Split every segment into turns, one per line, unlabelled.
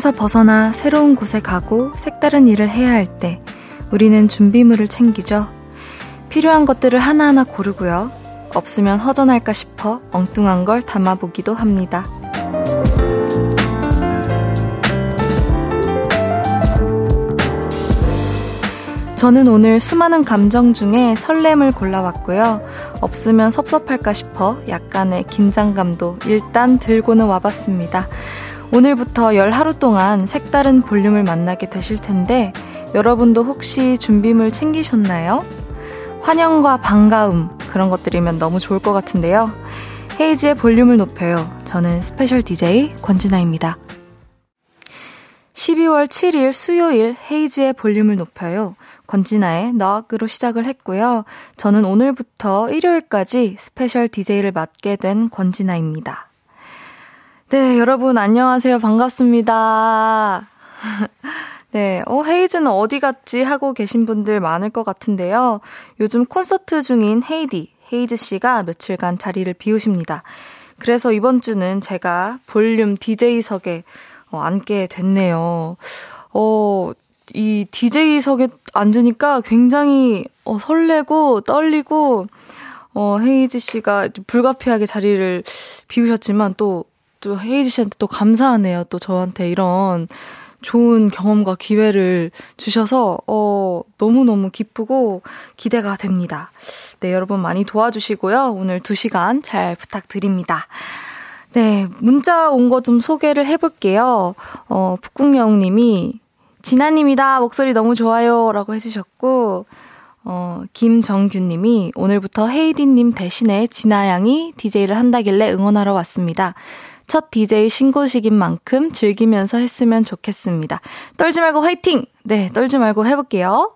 익숙함에서 벗어나 새로운 곳에 가고 색다른 일을 해야 할 때 우리는 준비물을 챙기죠. 필요한 것들을 하나하나 고르고요. 없으면 허전할까 싶어 엉뚱한 걸 담아보기도 합니다. 저는 오늘 수많은 감정 중에 설렘을 골라왔고요. 없으면 섭섭할까 싶어 약간의 긴장감도 일단 들고는 와봤습니다. 오늘부터 열 하루 동안 색다른 볼륨을 만나게 되실 텐데 여러분도 혹시 준비물 챙기셨나요? 환영과 반가움 그런 것들이면 너무 좋을 것 같은데요. 헤이즈의 볼륨을 높여요. 저는 special DJ 권진아입니다. 12월 7일 수요일 헤이즈의 볼륨을 높여요. 권진아의 Knock으로 시작을 했고요. 저는 오늘부터 일요일까지 special DJ를 맡게 된 권진아입니다. 네, 여러분 안녕하세요. 반갑습니다. 네, 어, 헤이즈는 어디 갔지? 하고 계신 분들 많을 것 같은데요. 요즘 콘서트 중인 헤이디, 헤이즈 씨가 며칠간 자리를 비우십니다. 그래서 이번 주는 제가 볼륨 DJ석에 어, 앉게 됐네요. 어, 이 DJ석에 앉으니까 굉장히 어, 설레고 떨리고 어, 헤이즈 씨가 불가피하게 자리를 비우셨지만 또, 또 헤이즈 씨한테 또 감사하네요. 또 저한테 이런 좋은 경험과 기회를 주셔서, 어, 너무너무 기쁘고 기대가 됩니다. 네, 여러분 많이 도와주시고요. 오늘 2시간 잘 부탁드립니다. 네, 문자 온 거 좀 소개를 해 볼게요. 어, 북궁영 님이 진아 님이다. 목소리 너무 좋아요. 라고 해 주셨고, 어, 김정균 님이 오늘부터 헤이디님 대신에 진아 양이 DJ를 한다길래 응원하러 왔습니다. 첫 DJ 신고식인 만큼 즐기면서 했으면 좋겠습니다. 떨지 말고 화이팅! 네, 떨지 말고 해볼게요.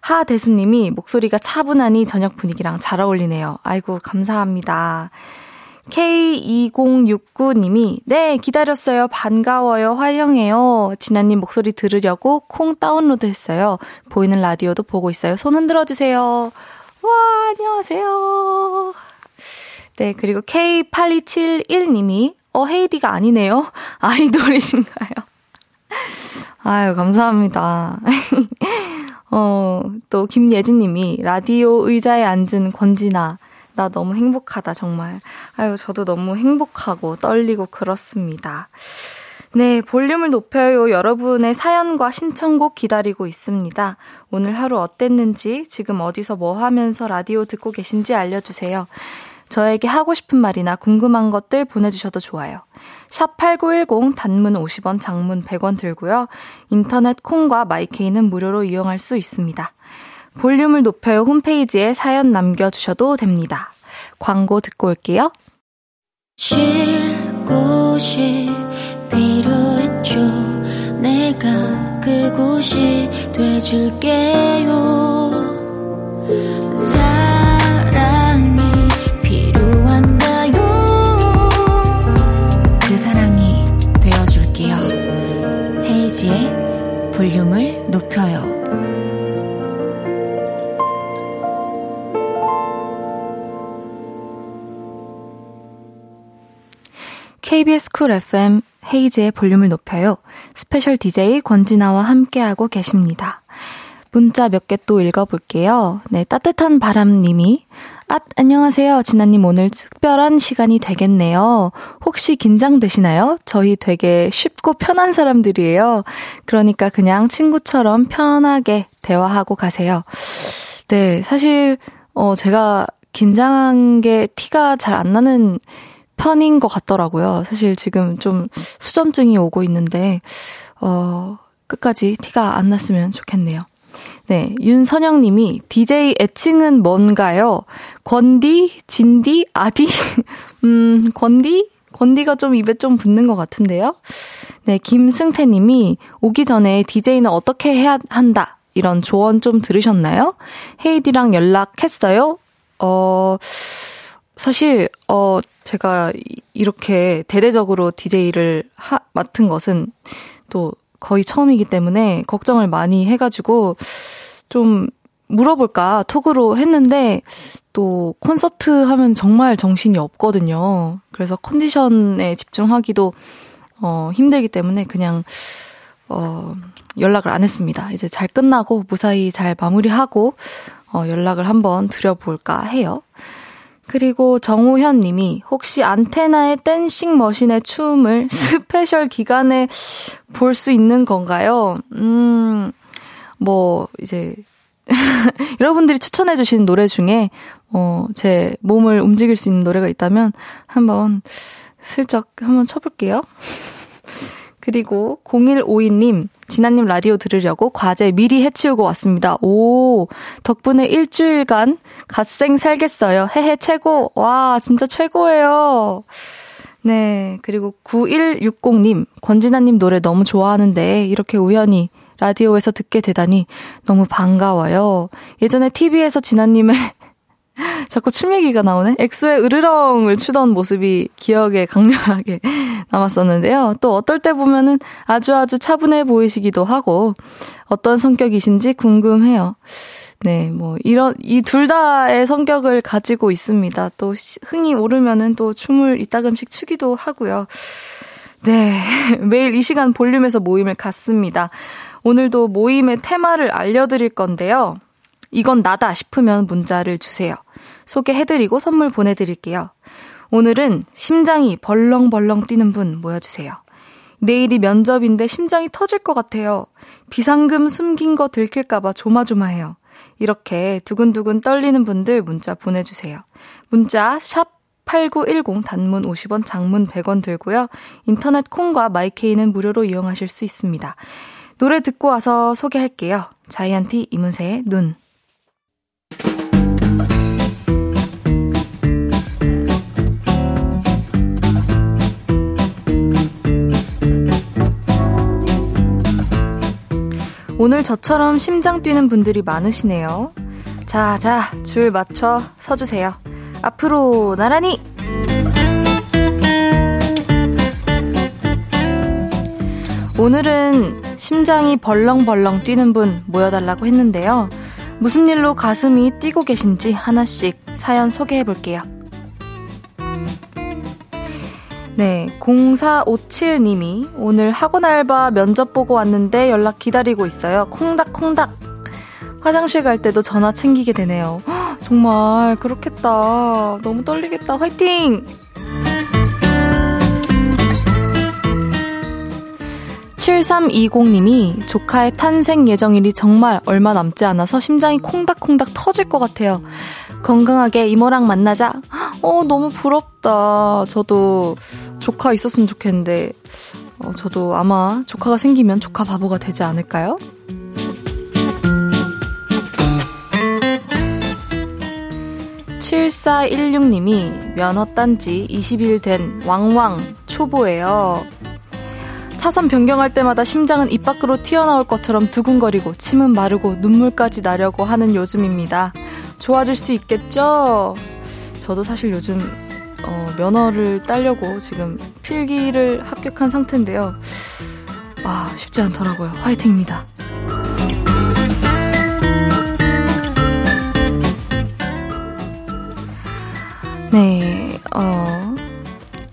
하대수님이 목소리가 차분하니 저녁 분위기랑 잘 어울리네요. 아이고, 감사합니다. K2069님이, 네, 기다렸어요. 반가워요. 환영해요. 진아님 목소리 들으려고 콩 다운로드 했어요. 보이는 라디오도 보고 있어요. 손 흔들어 주세요. 와, 안녕하세요. 네, 그리고 K8271님이, 어, 헤이디가 아니네요. 아이돌이신가요? 아유, 감사합니다. 어, 또, 김예진 님이, 라디오 의자에 앉은 권진아. 나 너무 행복하다, 정말. 아유, 저도 너무 행복하고 떨리고 그렇습니다. 네, 볼륨을 높여요. 여러분의 사연과 신청곡 기다리고 있습니다. 오늘 하루 어땠는지, 지금 어디서 뭐 하면서 라디오 듣고 계신지 알려주세요. 저에게 하고 싶은 말이나 궁금한 것들 보내주셔도 좋아요. 샵 8910 단문 50원, 장문 100원 들고요. 인터넷 콩과 마이케이는 무료로 이용할 수 있습니다. 볼륨을 높여요 홈페이지에 사연 남겨주셔도 됩니다. 광고 듣고 올게요. 쉴 곳이 필요했죠. 내가 그곳이 돼줄게요. 높여요. KBS 쿨 FM 헤이즈의 볼륨을 높여요. special DJ 권진아와 함께하고 계십니다. 문자 몇 개 또 읽어볼게요. 네, 따뜻한 바람님이 아, 안녕하세요. 진아님 오늘 특별한 시간이 되겠네요. 혹시 긴장되시나요? 저희 되게 쉽고 편한 사람들이에요. 그러니까 그냥 친구처럼 편하게 대화하고 가세요. 네, 사실, 어, 제가 긴장한 게 티가 잘 안 나는 편인 것 같더라고요. 사실 지금 좀 수전증이 오고 있는데, 어, 끝까지 티가 안 났으면 좋겠네요. 네, 윤선영 님이 DJ 애칭은 뭔가요? 권디, 진디, 아디? 음, 권디? 권디가 좀 입에 좀 붙는 것 같은데요? 네, 김승태 님이 오기 전에 DJ는 어떻게 해야 한다. 이런 조언 좀 들으셨나요? 헤이디랑 연락했어요? 어, 사실, 어, 제가 이렇게 대대적으로 DJ를 하, 맡은 것은 또 거의 처음이기 때문에 걱정을 많이 해가지고 좀 물어볼까 톡으로 했는데 또 콘서트 하면 정말 정신이 없거든요. 그래서 컨디션에 집중하기도 어, 힘들기 때문에 그냥, 어, 연락을 안 했습니다. 이제 잘 끝나고 무사히 잘 마무리하고, 어, 연락을 한번 드려볼까 해요. 그리고 정우현 님이 혹시 안테나의 dancing machine의 춤을 special 기간에 볼 수 있는 건가요? 음, 뭐, 이제, 여러분들이 추천해주신 노래 중에, 어, 제 몸을 움직일 수 있는 노래가 있다면 한번 슬쩍 한번 쳐볼게요. 그리고 0152님, 진아님 라디오 들으려고 과제 미리 해치우고 왔습니다. 오, 덕분에 일주일간 갓생 살겠어요. 헤헤, 최고. 와, 진짜 최고예요. 네, 그리고 9160님, 권진아님 노래 너무 좋아하는데, 이렇게 우연히 라디오에서 듣게 되다니 너무 반가워요. 예전에 TV에서 진아님의 자꾸 춤 얘기가 나오네. 엑소의 으르렁을 추던 모습이 기억에 강렬하게 남았었는데요. 또 어떨 때 보면은 아주 아주 차분해 보이시기도 하고 어떤 성격이신지 궁금해요. 네, 뭐 이런 이 둘 다의 성격을 가지고 있습니다. 또 흥이 오르면은 또 춤을 이따금씩 추기도 하고요. 네, 매일 이 시간 볼륨에서 모임을 갖습니다. 오늘도 모임의 테마를 알려드릴 건데요. 이건 나다 싶으면 문자를 주세요. 소개해드리고 선물 보내드릴게요. 오늘은 심장이 벌렁벌렁 뛰는 분 모여주세요. 내일이 면접인데 심장이 터질 것 같아요. 비상금 숨긴 거 들킬까봐 조마조마해요. 이렇게 두근두근 떨리는 분들 문자 보내주세요. 문자 샵 8910 단문 50원 장문 100원 들고요. 인터넷 콩과 마이케이는 무료로 이용하실 수 있습니다. 노래 듣고 와서 소개할게요. 자이언티 이문세의 눈. 오늘 저처럼 심장 뛰는 분들이 많으시네요. 자, 자, 줄 맞춰 서주세요. 앞으로 나란히! 오늘은 심장이 벌렁벌렁 뛰는 분 모여달라고 했는데요. 무슨 일로 가슴이 뛰고 계신지 하나씩 사연 소개해 볼게요. 네, 0457님이 오늘 학원 알바 면접 보고 왔는데 연락 기다리고 있어요. 콩닥콩닥. 화장실 갈 때도 전화 챙기게 되네요. 허, 정말 그렇겠다. 너무 떨리겠다. 화이팅! 7320님이 조카의 탄생 예정일이 정말 얼마 남지 않아서 심장이 콩닥콩닥 터질 것 같아요. 건강하게 이모랑 만나자. 어, 너무 부럽다. 저도 조카 있었으면 좋겠는데, 어, 저도 아마 조카가 생기면 조카 바보가 되지 않을까요? (7416님이) 면허 딴지 (20일) 된 왕왕 초보예요 차선 변경할 때마다 심장은 입 밖으로 튀어나올 것처럼 두근거리고 침은 마르고 눈물까지 나려고 하는 요즘입니다. 좋아질 수 있겠죠? 저도 사실 요즘 어, 면허를 따려고 지금 필기를 합격한 상태인데요. 아, 쉽지 않더라고요. 화이팅입니다. 네, 어,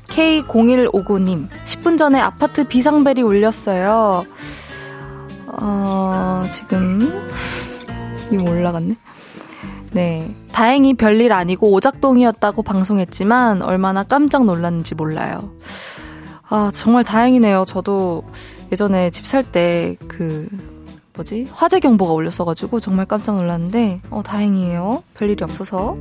K0159님, 10분 전에 아파트 비상벨이 울렸어요. 어, 지금, 이거 올라갔네. 네. 다행히 별일 아니고 오작동이었다고 방송했지만 얼마나 깜짝 놀랐는지 몰라요. 아, 정말 다행이네요. 저도 예전에 집 살 때 그, 뭐지? 화재 경보가 울렸어가지고 정말 깜짝 놀랐는데, 어, 다행이에요. 별일이 없어서.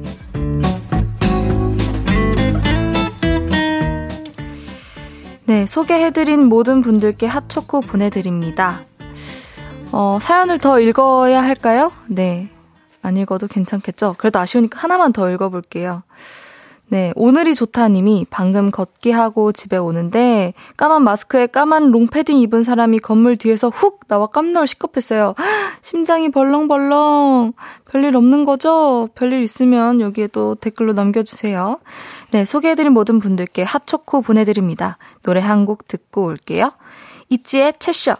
네, 소개해드린 모든 분들께 핫초코 보내드립니다. 어, 사연을 더 읽어야 할까요? 네. 안 읽어도 괜찮겠죠? 그래도 아쉬우니까 하나만 더 읽어볼게요. 네, 오늘이 좋다님이 방금 걷기 하고 집에 오는데 까만 마스크에 까만 롱패딩 입은 사람이 건물 뒤에서 훅 나와 깜놀 시겁했어요. 심장이 벌렁벌렁. 별일 없는 거죠? 별일 있으면 여기에 또 댓글로 남겨주세요. 네, 소개해드린 모든 분들께 핫초코 보내드립니다. 노래 한 곡 듣고 올게요. 있지의 채셔.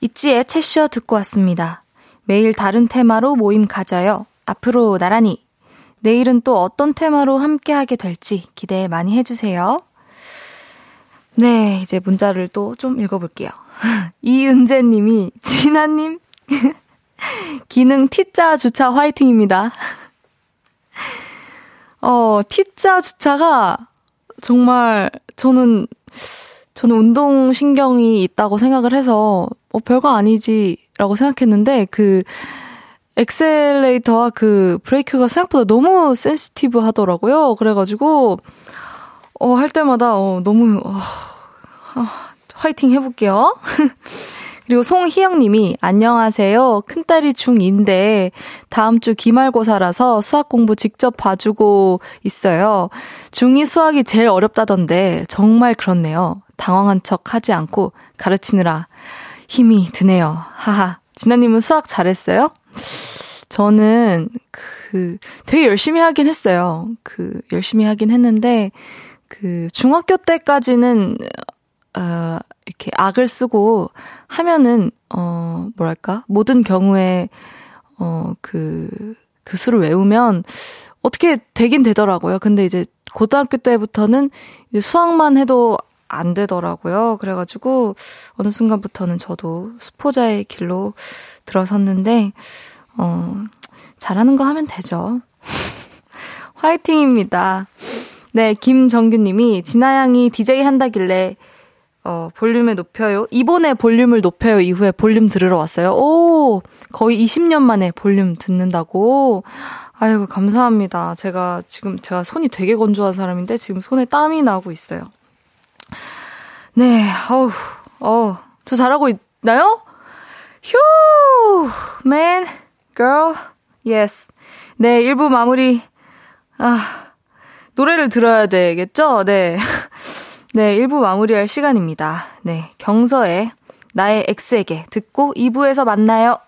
있지의 채셔 듣고 왔습니다. 매일 다른 테마로 모임 가져요. 앞으로 나란히. 내일은 또 어떤 테마로 함께하게 될지 기대 많이 해주세요. 네, 이제 문자를 또 좀 읽어볼게요. 이은재 님이, 진아님, 기능 T자 주차 화이팅입니다. 어, T자 주차가 정말 저는, 저는 운동신경이 있다고 생각을 해서, 어, 별거 아니지 라고 생각했는데, 그, 엑셀레이터와 그 브레이크가 생각보다 너무 sensitive 하더라고요. 그래가지고, 어, 할 때마다, 어, 너무, 어, 어, 화이팅 해볼게요. 그리고 송희영님이 안녕하세요. 큰딸이 중2인데 다음 주 기말고사라서 수학 공부 직접 봐주고 있어요. 중2 수학이 제일 어렵다던데 정말 그렇네요. 당황한 척 하지 않고 가르치느라 힘이 드네요. 하하. 진아님은 수학 잘했어요? 저는 그 되게 열심히 하긴 했어요. 그 열심히 하긴 했는데 그 중학교 때까지는 어 이렇게 악을 쓰고 하면은, 어, 뭐랄까, 모든 경우에, 어, 그, 그 수를 외우면 어떻게 되긴 되더라고요. 근데 이제 고등학교 때부터는 이제 수학만 해도 안 되더라고요. 그래가지고 어느 순간부터는 저도 수포자의 길로 들어섰는데, 어, 잘하는 거 하면 되죠. 화이팅입니다. 네, 김정규님이 진아양이 DJ 한다길래 어, 볼륨을 높여요. 이번에 볼륨을 높여요 이후에 볼륨 들으러 왔어요. 오, 거의 20년 만에 볼륨 듣는다고. 아이고, 감사합니다. 제가 지금, 제가 손이 되게 건조한 사람인데 지금 손에 땀이 나고 있어요. 네, 어우, 어, 저 잘하고 있나요? 휴, man, girl, yes. 네, 1부 마무리. 아, 노래를 들어야 되겠죠? 네. 네, 1부 마무리할 시간입니다. 네, 경서의 나의 X에게 듣고 2부에서 만나요.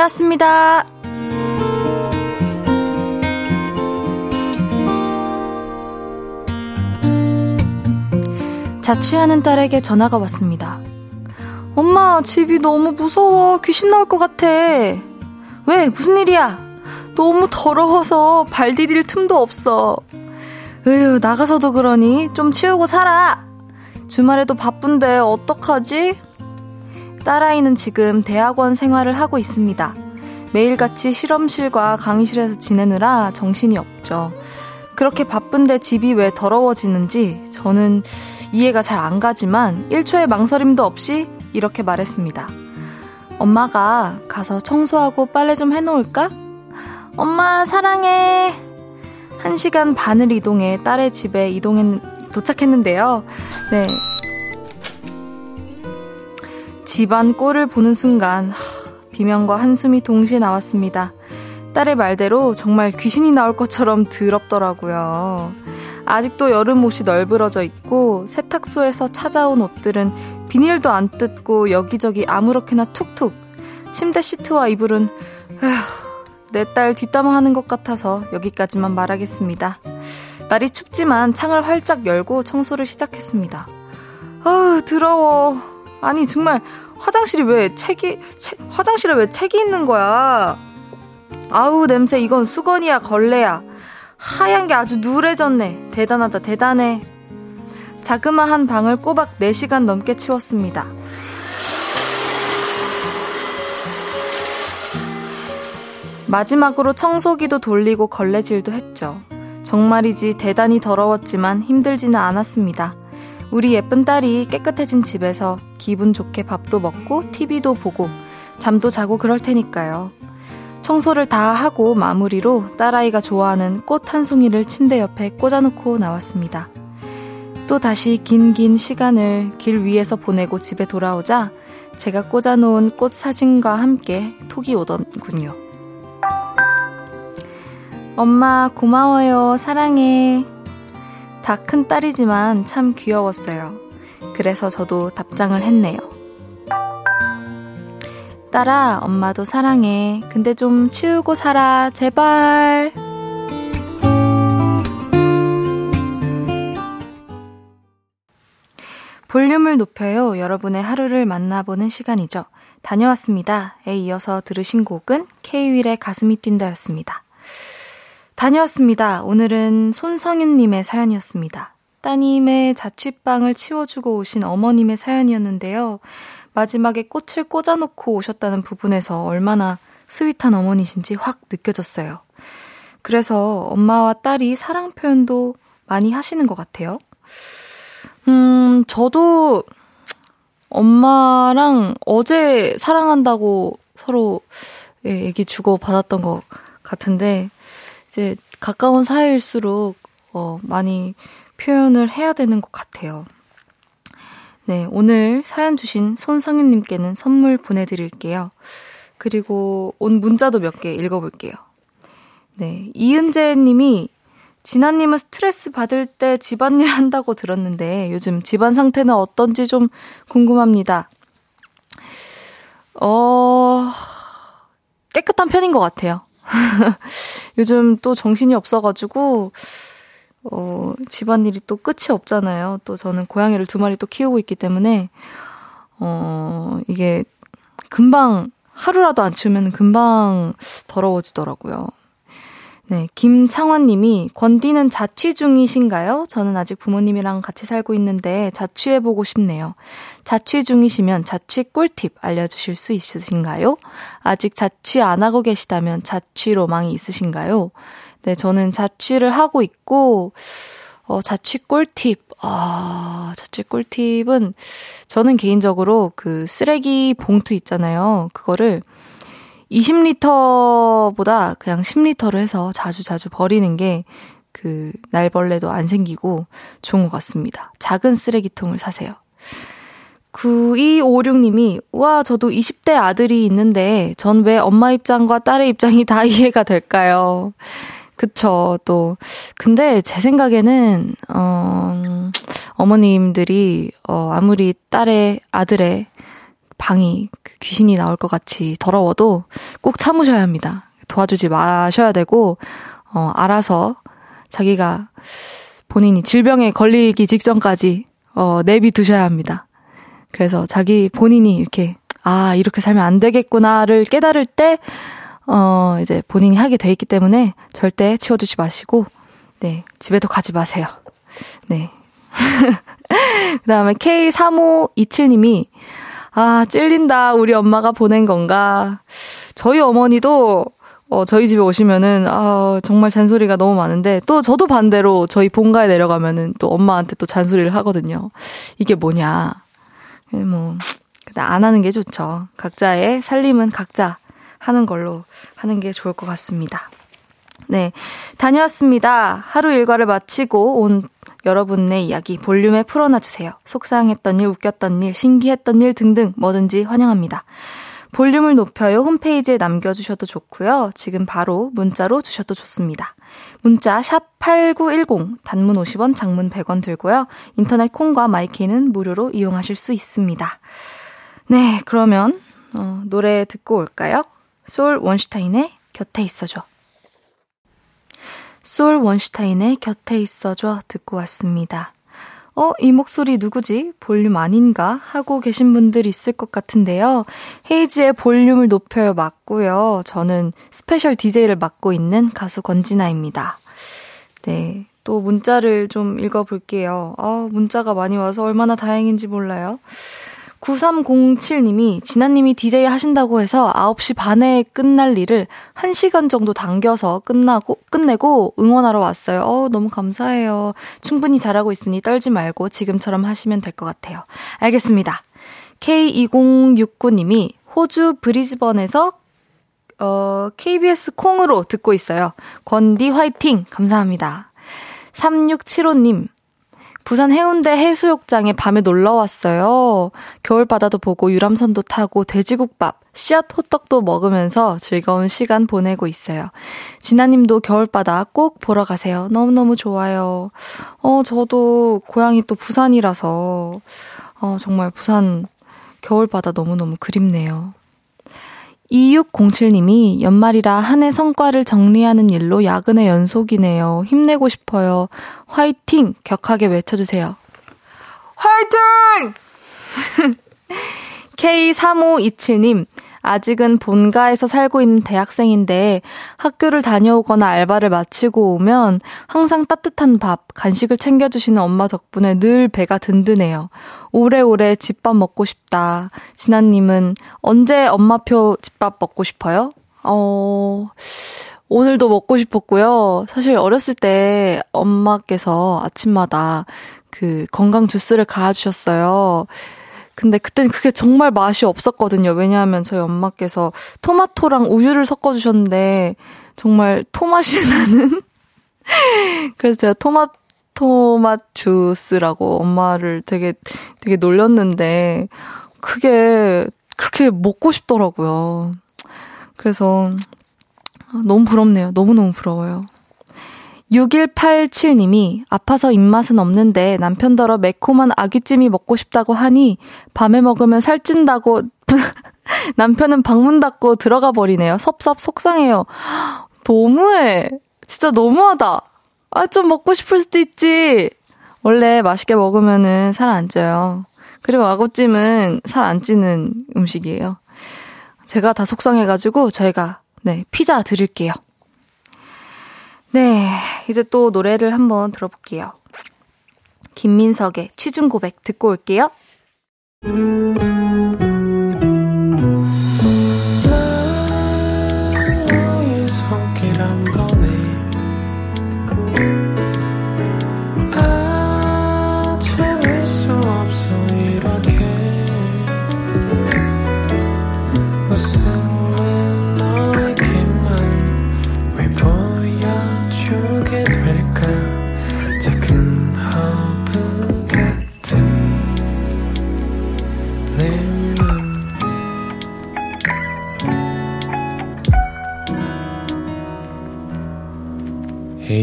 다녀왔습니다. 자취하는 딸에게 전화가 왔습니다. 엄마, 집이 너무 무서워. 귀신 나올 것 같아. 왜? 무슨 일이야? 너무 더러워서 발 디딜 틈도 없어. 으유, 나가서도 그러니 좀 치우고 살아. 주말에도 바쁜데 어떡하지? 딸아이는 지금 대학원 생활을 하고 있습니다. 매일같이 실험실과 강의실에서 지내느라 정신이 없죠. 그렇게 바쁜데 집이 왜 더러워지는지 저는 이해가 잘 안 가지만 1초의 망설임도 없이 이렇게 말했습니다. 엄마가 가서 청소하고 빨래 좀 해놓을까? 엄마 사랑해. 한 시간 반을 이동해 딸의 집에 이동했 도착했는데요. 네. 집안 꼴을 보는 순간 하, 비명과 한숨이 동시에 나왔습니다. 딸의 말대로 정말 귀신이 나올 것처럼 더럽더라고요. 아직도 여름 옷이 널브러져 있고 세탁소에서 찾아온 옷들은 비닐도 안 뜯고 여기저기 아무렇게나 툭툭 침대 시트와 이불은 에휴, 내딸 뒷담화 하는 것 같아서 여기까지만 말하겠습니다. 날이 춥지만 창을 활짝 열고 청소를 시작했습니다. 아우, 더러워. 아니, 정말 화장실이 왜 책이, 체, 화장실에 왜 책이 있는 거야? 아우, 냄새, 이건 수건이야, 걸레야. 하얀 게 아주 누래졌네. 대단하다, 대단해. 자그마한 방을 꼬박 4시간 넘게 치웠습니다. 마지막으로 청소기도 돌리고 걸레질도 했죠. 정말이지 대단히 더러웠지만 힘들지는 않았습니다. 우리 예쁜 딸이 깨끗해진 집에서 기분 좋게 밥도 먹고 TV도 보고 잠도 자고 그럴 테니까요. 청소를 다 하고 마무리로 딸아이가 좋아하는 꽃 한 송이를 침대 옆에 꽂아놓고 나왔습니다. 또 다시 긴긴 시간을 길 위에서 보내고 집에 돌아오자 제가 꽂아놓은 꽃 사진과 함께 톡이 오더군요. 엄마 고마워요. 사랑해. 다 큰 딸이지만 참 귀여웠어요. 그래서 저도 답장을 했네요. 딸아, 엄마도 사랑해. 근데 좀 치우고 살아. 제발. 볼륨을 높여요. 여러분의 하루를 만나보는 시간이죠. 다녀왔습니다.에 이어서 들으신 곡은 K-윌의 가슴이 뛴다였습니다. 다녀왔습니다. 오늘은 손성윤님의 사연이었습니다. 따님의 자취방을 치워주고 오신 어머님의 사연이었는데요. 마지막에 꽃을 꽂아놓고 오셨다는 부분에서 얼마나 스윗한 어머니신지 확 느껴졌어요. 그래서 엄마와 딸이 사랑 표현도 많이 하시는 것 같아요. 음, 저도 엄마랑 어제 사랑한다고 서로 예, 얘기 주고 받았던 것 같은데, 이제 가까운 사이일수록 어, 많이 표현을 해야 되는 것 같아요. 네, 오늘 사연 주신 손성윤님께는 선물 보내드릴게요. 그리고 온 문자도 몇 개 읽어볼게요. 네, 이은재 님이 진아님은 스트레스 받을 때 집안일 한다고 들었는데 요즘 집안 상태는 어떤지 좀 궁금합니다. 어, 깨끗한 편인 것 같아요. 요즘 또 정신이 없어가지고, 어, 집안일이 또 끝이 없잖아요. 또 저는 고양이를 두 마리 또 키우고 있기 때문에, 어, 이게 금방, 하루라도 안 치우면 금방 더러워지더라고요. 네, 김창원 님이 권디는 자취 중이신가요? 저는 아직 부모님이랑 같이 살고 있는데 자취해보고 싶네요. 자취 중이시면 자취 꿀팁 알려주실 수 있으신가요? 아직 자취 안 하고 계시다면 자취 로망이 있으신가요? 네, 저는 자취를 하고 있고, 어, 자취 꿀팁. 아, 자취 꿀팁은 저는 개인적으로 그 쓰레기 봉투 있잖아요. 그거를 20리터보다 그냥 10리터를 해서 자주 자주 버리는 게 그 날벌레도 안 생기고 좋은 것 같습니다. 작은 쓰레기통을 사세요. 9256님이, 우와, 저도 20대 아들이 있는데, 전 왜 엄마 입장과 딸의 입장이 다 이해가 될까요? 그쵸, 또. 근데 제 생각에는, 어, 어머님들이, 어, 아무리 딸의, 아들의 방이 그 귀신이 나올 것 같이 더러워도 꼭 참으셔야 합니다. 도와주지 마셔야 되고, 어, 알아서 자기가 본인이 질병에 걸리기 직전까지, 어, 내비두셔야 합니다. 그래서 자기 본인이 이렇게, 아, 이렇게 살면 안 되겠구나를 깨달을 때, 어, 이제 본인이 하게 돼 있기 때문에 절대 치워두지 마시고, 네, 집에도 가지 마세요. 네. 그 다음에 K3527님이, 아, 찔린다. 우리 엄마가 보낸 건가. 저희 어머니도 어, 저희 집에 오시면은, 아, 정말 잔소리가 너무 많은데, 또 저도 반대로 저희 본가에 내려가면은 또 엄마한테 또 잔소리를 하거든요. 이게 뭐냐. 뭐, 안 하는 게 좋죠. 각자의 살림은 각자 하는 걸로 하는 게 좋을 것 같습니다. 네. 다녀왔습니다. 하루 일과를 마치고 온 여러분의 이야기 볼륨에 풀어놔주세요. 속상했던 일, 웃겼던 일, 신기했던 일 등등 뭐든지 환영합니다. 볼륨을 높여요 홈페이지에 남겨주셔도 좋고요. 지금 바로 문자로 주셔도 좋습니다. 문자 샵 8910 단문 50원 장문 100원 들고요. 인터넷 콩과 마이케이는 무료로 이용하실 수 있습니다. 네, 그러면 어, 노래 듣고 올까요? 솔 원슈타인의 곁에 있어줘. 솔 원슈타인의 곁에 있어줘 듣고 왔습니다. 어, 이 목소리 누구지? 볼륨 아닌가? 하고 계신 분들 있을 것 같은데요. 헤이즈의 볼륨을 높여요 맞고요. 저는 special DJ를 맡고 있는 가수 권진아입니다. 네. 또 문자를 좀 읽어볼게요. 아, 문자가 많이 와서 얼마나 다행인지 몰라요. 9307님이 진아님이 DJ 하신다고 해서 9시 반에 끝날 일을 1시간 정도 당겨서 끝나고, 끝내고 응원하러 왔어요. 어, 너무 감사해요. 충분히 잘하고 있으니 떨지 말고 지금처럼 하시면 될 것 같아요. 알겠습니다. K2069님이 호주 브리즈번에서 어, KBS 콩으로 듣고 있어요. 권디 화이팅! 감사합니다. 3675님, 부산 해운대 해수욕장에 밤에 놀러 왔어요. 겨울바다도 보고 유람선도 타고 돼지국밥, 씨앗 호떡도 먹으면서 즐거운 시간 보내고 있어요. 진아님도 겨울바다 꼭 보러 가세요. 너무너무 좋아요. 어, 저도 고향이 또 부산이라서, 어, 정말 부산 겨울바다 너무너무 그립네요. 2607님이 연말이라 한 해 성과를 정리하는 일로 야근의 연속이네요. 힘내고 싶어요. 화이팅! 격하게 외쳐주세요. 화이팅! K3527님, 아직은 본가에서 살고 있는 대학생인데 학교를 다녀오거나 알바를 마치고 오면 항상 따뜻한 밥, 간식을 챙겨주시는 엄마 덕분에 늘 배가 든든해요. 오래오래 집밥 먹고 싶다. 진아님은 언제 엄마표 집밥 먹고 싶어요? 어, 오늘도 먹고 싶었고요. 사실 어렸을 때 엄마께서 아침마다 그 건강 주스를 갈아주셨어요. 근데 그때는 그게 정말 맛이 없었거든요. 왜냐하면 저희 엄마께서 토마토랑 우유를 섞어주셨는데 정말 토맛이 나는 그래서 제가 토마토 맛 주스라고 엄마를 되게 되게 놀렸는데 그게 그렇게 먹고 싶더라고요. 그래서 너무 부럽네요. 너무너무 부러워요. 6187님이 아파서 입맛은 없는데 남편더러 매콤한 아귀찜이 먹고 싶다고 하니 밤에 먹으면 살찐다고 남편은 방문 닫고 들어가 버리네요. 섭섭 속상해요. 너무해. 진짜 너무하다. 아, 좀 먹고 싶을 수도 있지. 원래 맛있게 먹으면은 살 안 쪄요. 그리고 아구찜은 살 안 찌는 음식이에요. 제가 다 속상해가지고 저희가, 네, 피자 드릴게요. 네, 이제 또 노래를 한번 들어볼게요. 김민석의 취중 고백 듣고 올게요.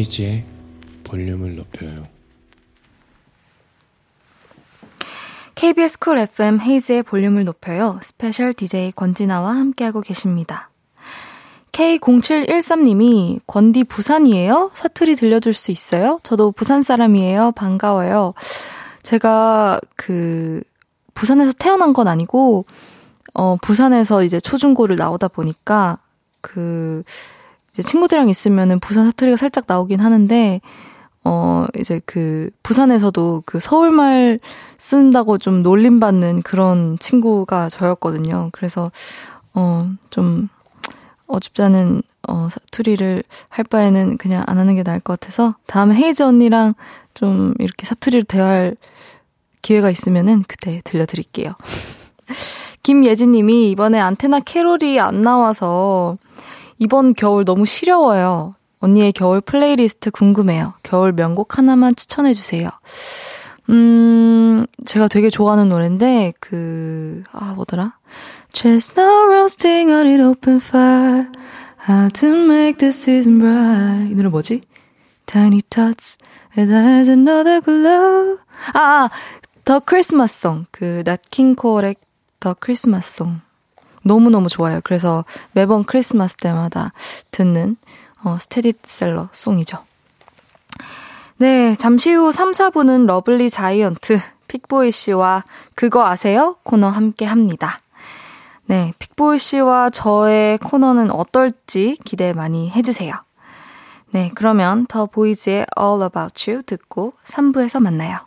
헤이즈의 볼륨을 높여요.
KBS 쿨 FM 헤이즈의 볼륨을 높여요. special DJ 권진아와 함께하고 계십니다. K0713님이 권디 부산이에요? 사투리 들려줄 수 있어요? 저도 부산 사람이에요. 반가워요. 제가 그 부산에서 태어난 건 아니고 어 부산에서 이제 초중고를 나오다 보니까 그 이제 친구들이랑 있으면은 부산 사투리가 살짝 나오긴 하는데 어 이제 그 부산에서도 그 서울말 쓴다고 좀 놀림받는 그런 친구가 저였거든요. 그래서 어좀 어줍지 않은 어 사투리를 할 바에는 그냥 안 하는 게 나을 것 같아서 다음에 헤이즈 언니랑 좀 이렇게 사투리로 대화할 기회가 있으면은 그때 들려드릴게요. 김예진 님이 이번에 안테나 캐롤이 안 나와서 이번 겨울 너무 시려워요. 언니의 겨울 플레이리스트 궁금해요. 겨울 명곡 하나만 추천해주세요. 음, 제가 되게 좋아하는 노래인데, 그, 아, 뭐더라? Chestnut roasting on an open fire. Help to make the season bright. 이 노래 뭐지? Tiny tots, with their eyes all aglow. 아, 아, The Christmas Song. 그, Nat King Cole의 The Christmas Song. 너무너무 좋아요. 그래서 매번 크리스마스 때마다 듣는 어, 스테디셀러 song이죠. 네, 잠시 후 3, 4분은 lovely giant 픽보이 씨와 그거 아세요? 코너 함께 합니다. 네, 픽보이 씨와 저의 코너는 어떨지 기대 많이 해주세요. 네, 그러면 더 보이즈의 All About You 듣고 3부에서 만나요.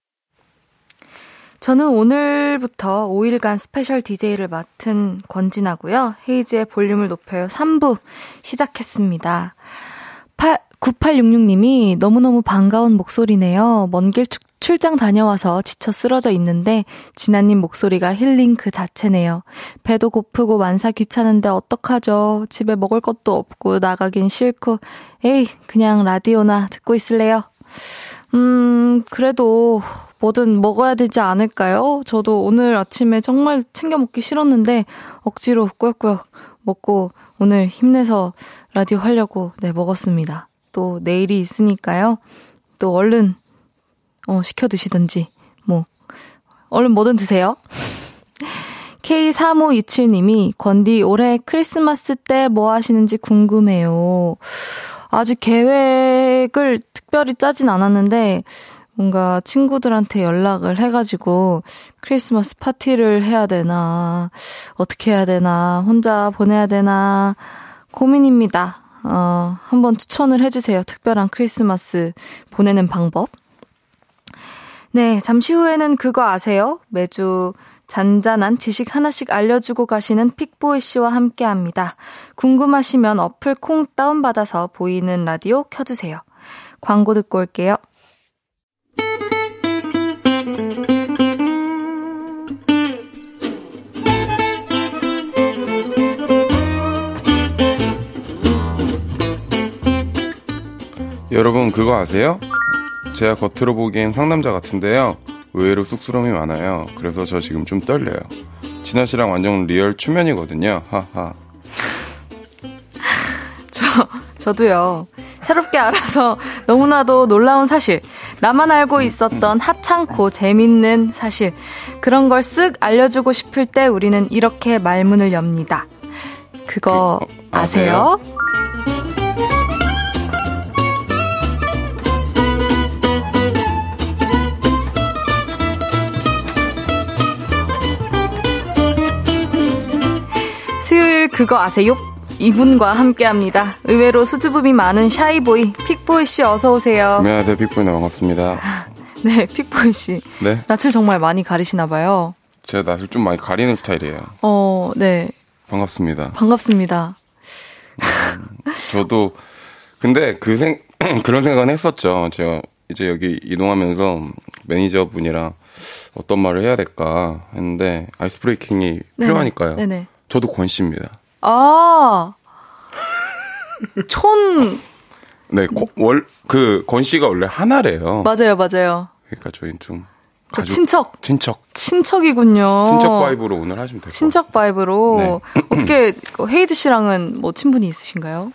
저는 오늘부터 5일간 special DJ를 맡은 권진아고요. 헤이즈의 볼륨을 높여요 3부 시작했습니다. 8, 9866님이 너무너무 반가운 목소리네요. 먼 길 출장 다녀와서 지쳐 쓰러져 있는데 진아님 목소리가 힐링 그 자체네요. 배도 고프고 만사 귀찮은데 어떡하죠? 집에 먹을 것도 없고 나가긴 싫고 에이 그냥 라디오나 듣고 있을래요. 음 그래도 뭐든 먹어야 되지 않을까요? 저도 오늘 아침에 정말 챙겨 먹기 싫었는데 억지로 꾸역꾸역 먹고 오늘 힘내서 라디오 하려고 네, 먹었습니다. 또 내일이 있으니까요. 또 얼른 어, 시켜 드시든지 뭐 얼른 뭐든 드세요. K3527님이 건디 올해 크리스마스 때 뭐 하시는지 궁금해요. 아직 계획을 특별히 짜진 않았는데 뭔가 친구들한테 연락을 해가지고 크리스마스 파티를 해야 되나, 어떻게 해야 되나, 혼자 보내야 되나, 고민입니다. 어, 한번 추천을 해주세요. 특별한 크리스마스 보내는 방법. 네, 잠시 후에는 그거 아세요? 매주 잔잔한 지식 하나씩 알려주고 가시는 픽보이 씨와 함께 합니다. 궁금하시면 어플 콩 다운받아서 보이는 라디오 켜주세요. 광고 듣고 올게요.
여러분 그거 아세요? 제가 겉으로 보기엔 상남자 같은데요. 의외로 쑥스러움이 많아요. 그래서 저 지금 좀 떨려요. 진아 씨랑 완전 real 초면이거든요. 하하.
저 저도요. 새롭게 알아서 너무나도 놀라운 사실. 나만 알고 있었던 하찮고 재밌는 사실. 그런 걸 쓱 알려주고 싶을 때 우리는 이렇게 말문을 엽니다. 그거 그, 어, 아세요? 아세요? 그거 아세요? 이분과 함께 합니다. 의외로 수줍음이 많은 샤이보이, 픽보이 씨 어서 오세요.
안녕하세요, 픽보이 네, 반갑습니다.
네, 픽보이 씨. 네. 낯을 정말 많이 가리시나 봐요.
제가 낯을 좀 많이 가리는 스타일이에요.
어, 네.
반갑습니다.
반갑습니다.
음, 저도, 근데 그 생, 그런 생각은 했었죠. 제가 이제 여기 이동하면서 매니저분이랑 어떤 말을 해야 될까 했는데 아이스 브레이킹이 필요하니까요. 네네. 저도 권 씨입니다.
아. 촌.
네, 월, 그, 권 씨가 원래 하나래요.
맞아요, 맞아요.
그러니까 저희는 좀.
그 친척.
친척.
친척이군요.
친척 vibe로 오늘 하시면 될것.
친척 vibe로. 네. 어떻게, 그 헤이즈 씨랑은 뭐 친분이 있으신가요?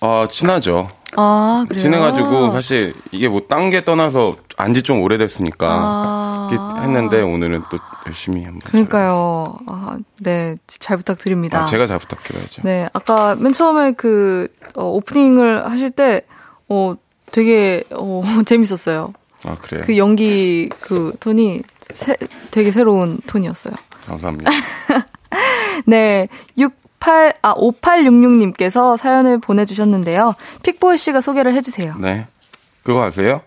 아, 친하죠.
아, 그래요?
친해가지고 사실 이게 뭐 딴 게 떠나서 안지 좀 오래됐으니까 아~ 했는데 오늘은 또 열심히 한번.
그러니까요. 아, 네, 잘 부탁드립니다.
아, 제가 잘 부탁드려야죠.
네, 아까 맨 처음에 그 어, 오프닝을 하실 때 어, 되게 어, 재밌었어요.
아, 그래요?
그 연기 그 톤이 새, 되게 새로운 톤이었어요.
감사합니다.
네, 6 8, 아, 5866님께서 사연을 보내주셨는데요. 픽보이 씨가 소개를 해주세요.
네. 그거 아세요?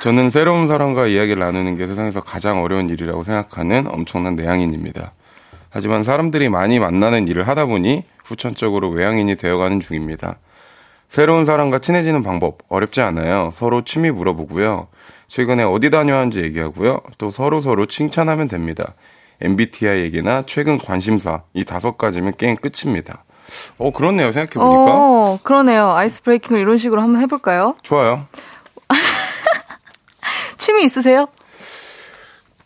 저는 새로운 사람과 이야기를 나누는 게 세상에서 가장 어려운 일이라고 생각하는 엄청난 내향인입니다. 하지만 사람들이 많이 만나는 일을 하다 보니 후천적으로 외향인이 되어가는 중입니다. 새로운 사람과 친해지는 방법 어렵지 않아요. 서로 취미 물어보고요. 최근에 어디 다녀왔는지 얘기하고요. 또 서로 서로 칭찬하면 됩니다. MBTI 얘기나 최근 관심사 이 다섯 가지면 게임 끝입니다. 어 그렇네요 생각해 보니까.
어 그러네요 아이스 브레이킹을 이런 식으로 한번 해볼까요?
좋아요.
취미 있으세요?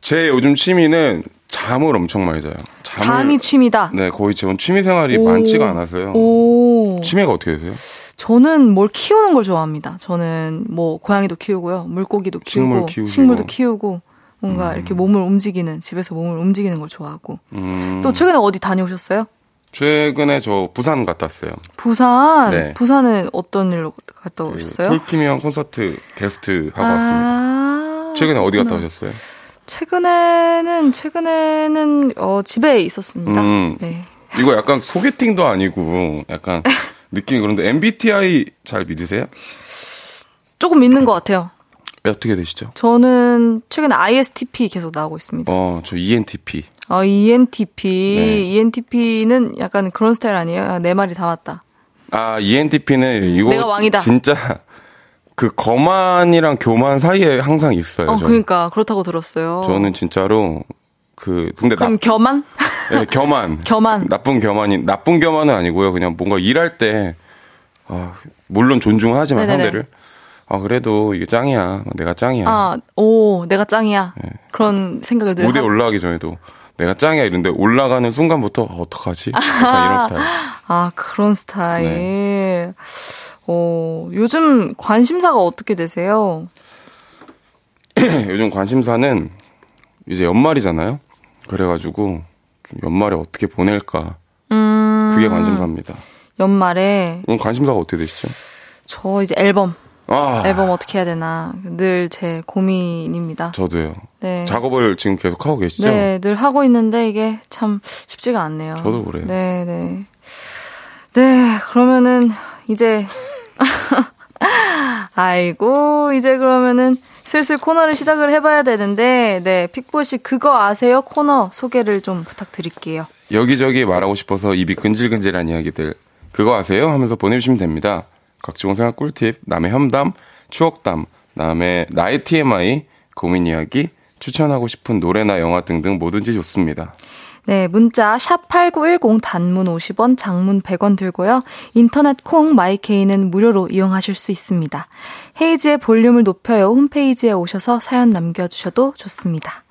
제 요즘 취미는 잠을 엄청 많이 자요.
잠을, 잠이 취미다.
네, 거의 제 취미 생활이 오. 많지가 않아서요.
오.
취미가 어떻게 되세요?
저는 뭘 키우는 걸 좋아합니다. 저는 뭐 고양이도 키우고요, 물고기도 키우고, 식물 식물도 키우고, 뭔가 음. 이렇게 몸을 움직이는 집에서 몸을 움직이는 걸 좋아하고. 음. 또 최근에 어디 다녀오셨어요?
최근에 저 부산 갔다 왔어요.
부산? 네. 부산은 어떤 일로 갔다 그 오셨어요?
폴피미엄 콘서트 게스트 하고 아~ 왔습니다. 최근에 어디 갔다 오셨어요?
최근에는 최근에는 어 집에 있었습니다.
음.
네.
이거 약간 소개팅도 아니고 약간 느낌이 그런데 MBTI 잘 믿으세요?
조금 믿는 것 같아요.
네, 어떻게 되시죠?
저는 최근에 ISTP 계속 나오고 있습니다.
어, 저 ENTP.
어, ENTP.
네.
ENTP는 약간 그런 스타일 아니에요? 아, 내 말이 다 맞다.
아, ENTP는 이거
내가 왕이다.
진짜 그 거만이랑 교만 사이에 항상 있어요.
어,
저는.
그러니까 그렇다고 들었어요.
저는 진짜로 그 근데 나,
그럼 겸한?
네, 겸한.
겸한.
나쁜 겸한이 나쁜 겸한은 아니고요. 그냥 뭔가 일할 때 아, 물론 존중하지만
네네네.
상대를 아 그래도 이게 짱이야. 내가 짱이야.
아, 오, 내가 짱이야. 그런 생각을 늘
네. 무대
하-
올라가기 전에도 내가 짱이야 이런데 올라가는 순간부터 어, 어떡하지? 약간 이런 스타일.
아, 그런 스타일.
네.
어, 요즘 관심사가 어떻게 되세요?
요즘 관심사는 이제 연말이잖아요. 그래가지고 좀 연말에 어떻게 보낼까
음,
그게 관심사입니다.
연말에
그럼 관심사가 어떻게 되시죠?
저 이제 앨범,
아
앨범 어떻게 해야 되나 늘 제 고민입니다.
저도요.
네.
작업을 지금 계속 하고 계시죠?
네, 늘 하고 있는데 이게 참 쉽지가 않네요.
저도 그래요.
네, 네. 네, 그러면은 이제 아이고, 이제 그러면은 슬슬 코너를 시작을 해봐야 되는데, 네, 픽보 씨 그거 아세요? 코너 소개를 좀 부탁드릴게요.
여기저기 말하고 싶어서 입이 근질근질한 이야기들 그거 아세요? 하면서 보내주시면 됩니다. 각종 생활 꿀팁, 남의 험담, 추억담, 남의 나의 TMI, 고민 이야기, 추천하고 싶은 노래나 영화 등등 뭐든지 좋습니다.
네, 문자 샵 8910 단문 50원, 장문 100원 들고요. 인터넷 콩 마이케이는 무료로 이용하실 수 있습니다. 헤이즈의 볼륨을 높여요. 홈페이지에 오셔서 사연 남겨 주셔도 좋습니다.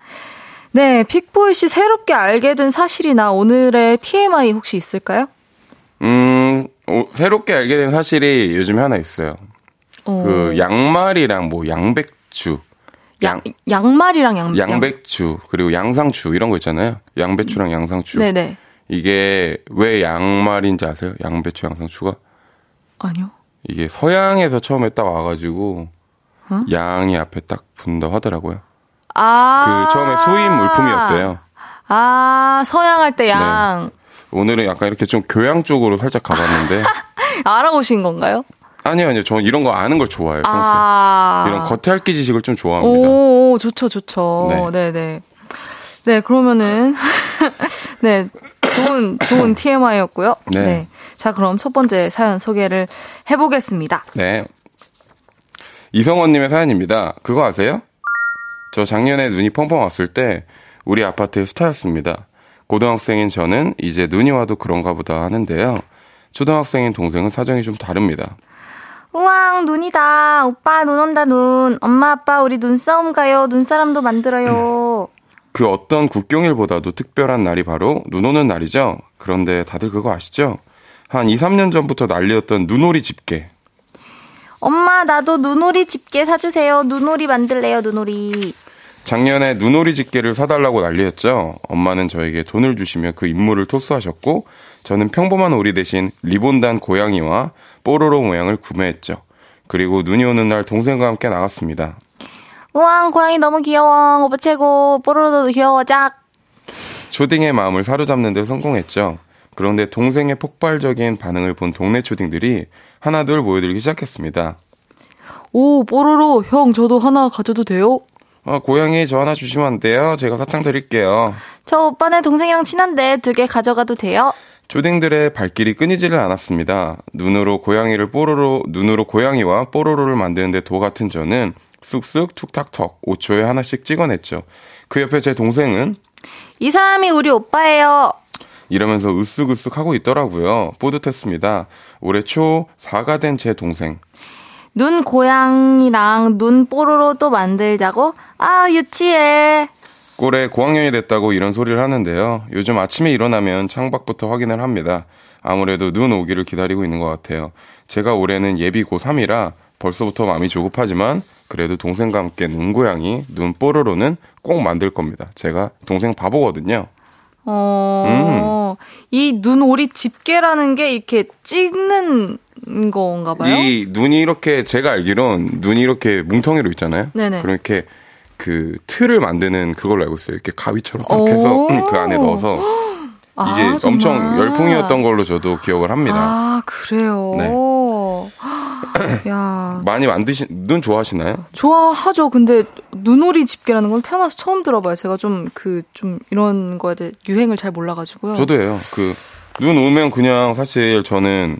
네, 픽보이 씨 새롭게 알게 된 사실이나 오늘의 TMI 혹시 있을까요?
음, 오, 새롭게 알게 된 사실이 요즘에 하나 있어요.
어,
그 양말이랑 뭐 양배추, 양,
양말이랑 양,
양배추, 그리고 양상추 이런 거 있잖아요. 양배추랑 양상추.
네네.
이게 왜 양말인지 아세요? 양배추, 양상추가?
아니요.
이게 서양에서 처음에 딱 와가지고
어?
양이 앞에 딱 분다 하더라고요.
아.
그 처음에 수입 물품이었대요.
아, 서양 할 때 양.
오늘은 약간 이렇게 좀 교양 쪽으로 살짝 가봤는데
알아오신 건가요?
아니요 아니요 저는 이런 거 아는 걸 좋아해요. 평소에.
아.
이런 겉핥기 지식을 좀 좋아합니다.
오, 오, 좋죠, 좋죠.
네.
네, 네. 네, 그러면은 네, 좋은 좋은 TMI였고요.
네.
자, 그럼 첫 번째 사연 소개를 해 보겠습니다.
네. 이성원님의 사연입니다. 그거 아세요? 저 작년에 눈이 펑펑 왔을 때 우리 아파트의 스타였습니다. 고등학생인 저는 이제 눈이 와도 그런가 보다 하는데요. 초등학생인 동생은 사정이 좀 다릅니다.
우왕, 눈이다. 오빠 눈 온다 눈. 엄마 아빠 우리 눈싸움 가요. 눈사람도 만들어요.
그 어떤 국경일보다도 특별한 날이 바로 눈 오는 날이죠. 그런데 다들 그거 아시죠? 한 2, 3년 전부터 난리였던 눈오리 집게.
엄마 나도 눈오리 집게 사주세요. 눈오리 만들래요. 눈오리.
작년에 눈오리 집게를 사달라고 난리였죠. 엄마는 저에게 돈을 주시며 그 임무를 토스하셨고, 저는 평범한 오리 대신 리본단 고양이와 뽀로로 모양을 구매했죠. 그리고 눈이 오는 날 동생과 함께 나갔습니다.
우왕 고양이 너무 귀여워. 오빠 최고. 뽀로로도 귀여워. 짝.
초딩의 마음을 사로잡는 데 성공했죠. 그런데 동생의 폭발적인 반응을 본 동네 초딩들이 하나둘 모여들기 시작했습니다.
오, 뽀로로 형 저도 하나 가져도 돼요?
아, 고양이 저 하나 주시면 안 돼요? 제가 사탕 드릴게요.
저 오빠네 동생이랑 친한데 두 개 가져가도 돼요?
초딩들의 발길이 끊이지를 않았습니다. 눈으로 고양이를 뽀로로, 눈으로 고양이와 뽀로로를 만드는데 도 같은 저는 쑥쑥 툭탁턱 5초에 하나씩 찍어냈죠. 그 옆에 제 동생은
이 사람이 우리 오빠예요.
이러면서 으쓱으쓱 하고 있더라고요. 뿌듯했습니다. 올해 초 4가 된 제 동생.
눈 고양이랑 눈 뽀로로도 만들자고? 아, 유치해.
꼴에 고학년이 됐다고 이런 소리를 하는데요. 요즘 아침에 일어나면 창밖부터 확인을 합니다. 아무래도 눈 오기를 기다리고 있는 것 같아요. 제가 올해는 예비 고3이라 벌써부터 마음이 조급하지만 그래도 동생과 함께 눈고양이, 눈 뽀로로는 꼭 만들 겁니다. 제가 동생 바보거든요.
어, 이 눈오리 집게라는 게 이렇게 찍는 건가 봐요?
이 눈이 이렇게 제가 알기론 눈이 이렇게 뭉텅이로 있잖아요.
네네.
그렇게 그 틀을 만드는 그걸로 알고 있어요. 이렇게 가위처럼 딱 해서
오.
그 안에 넣어서
아,
이게
정말?
엄청 열풍이었던 걸로 저도 기억을 합니다.
아, 그래요.
네.
야,
많이 만드신 눈 좋아하시나요?
좋아하죠. 근데 눈오리 집게라는 건 태어나서 처음 들어봐요. 제가 좀그 좀 이런 거에 대해 유행을 잘 몰라가지고요.
저도예요. 그 눈 오면 그냥 사실 저는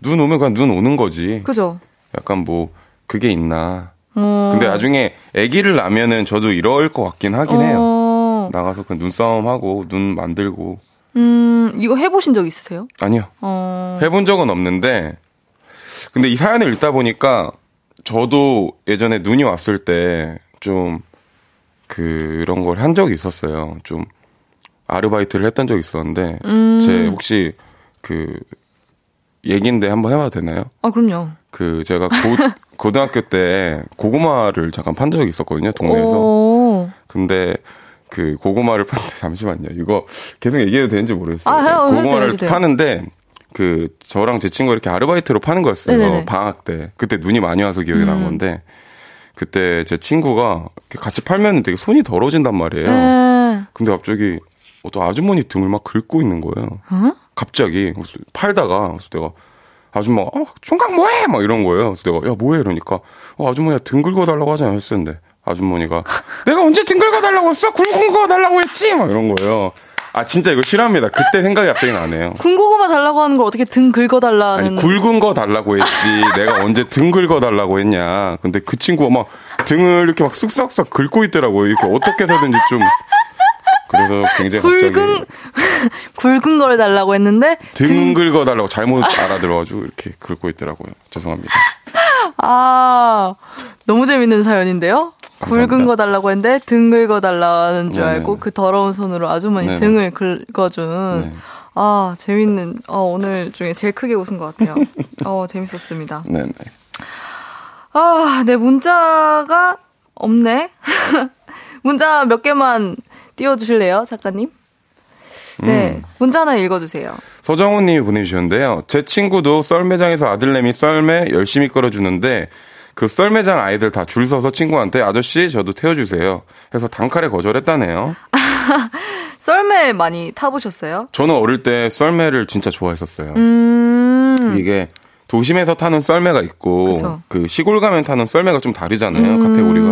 눈 오면 그냥 눈 오는 거지.
그죠?
약간 뭐 그게 있나.
어.
근데 나중에 아기를 낳으면은 저도 이럴 것 같긴 하긴 해요.
어,
나가서 그 눈싸움 하고 눈 만들고
음, 이거 해보신 적 있으세요?
아니요.
어,
해본 적은 없는데 근데 이 사연을 읽다 보니까 저도 예전에 눈이 왔을 때 좀 그런 걸 한 적이 있었어요. 좀 아르바이트를 했던 적이 있었는데
음.
제 혹시 그 얘기인데 한번 해봐도 되나요?
아, 그럼요.
그 제가 고, 고등학교 때 고구마를 잠깐 판 적이 있었거든요 동네에서.
오.
근데 그 고구마를 파는데 잠시만요. 이거 계속 얘기해도 되는지 모르겠어요.
아, 해요. 해도 돼요,
고구마를
해도.
파는데 그 저랑 제 친구가 이렇게 아르바이트로 파는 거였어요.
네네네.
방학 때. 그때 눈이 많이 와서 기억이
음.
난 건데 그때 제 친구가 같이 팔면 되게 손이 더러워진단 말이에요.
네.
근데 갑자기 어떤 아주머니 등을 막 긁고 있는 거예요.
어?
갑자기 팔다가 그래서 내가 아줌마가 어, 총각 뭐해? 막 이런 거예요. 그래서 내가 야 뭐해? 이러니까 어, 아주머니가 등 긁어 달라고 하지 않았었는데 아주머니가 내가 언제 등 긁어 달라고 했어? 굵은 거 달라고 했지? 막 이런 거예요. 아 진짜 이거 싫어합니다. 그때 생각이 갑자기 나네요.
군고구마 달라고 하는 걸 어떻게 등 긁어달라는.
아니 굵은 거 달라고 했지. 내가 언제 등 긁어 달라고 했냐. 근데 그 친구가 막 등을 이렇게 막 쓱싹싹 긁고 있더라고요. 이렇게 어떻게 해서든지 좀. 그래서 굉장히 갑자기
굵은, 굵은 걸 달라고 했는데.
등 긁어 달라고 잘못 알아들어가지고 이렇게 긁고 있더라고요. 죄송합니다.
아, 너무 재밌는 사연인데요?
감사합니다.
굵은 거 달라고 했는데 등 긁어 달라는 줄
네네네.
알고 그 더러운 손으로 아주머니
네네.
등을 긁어준.
네.
아, 재밌는, 어, 오늘 중에 제일 크게 웃은 것 같아요. 어, 재밌었습니다.
네네.
아, 내 문자가 없네. 문자 몇 개만 띄워주실래요, 작가님? 네,
음.
문자 하나 읽어주세요.
서정훈 님이 보내주셨는데요. 제 친구도 썰매장에서 아들내미 썰매 열심히 끌어주는데 그 썰매장 아이들 다 줄 서서 친구한테 아저씨 저도 태워주세요. 해서 단칼에 거절했다네요.
썰매 많이 타보셨어요?
저는 어릴 때 썰매를 진짜 좋아했었어요.
음,
이게 도심에서 타는 썰매가 있고
그쵸.
그 시골 가면 타는 썰매가 좀 다르잖아요.
음.
카테고리가.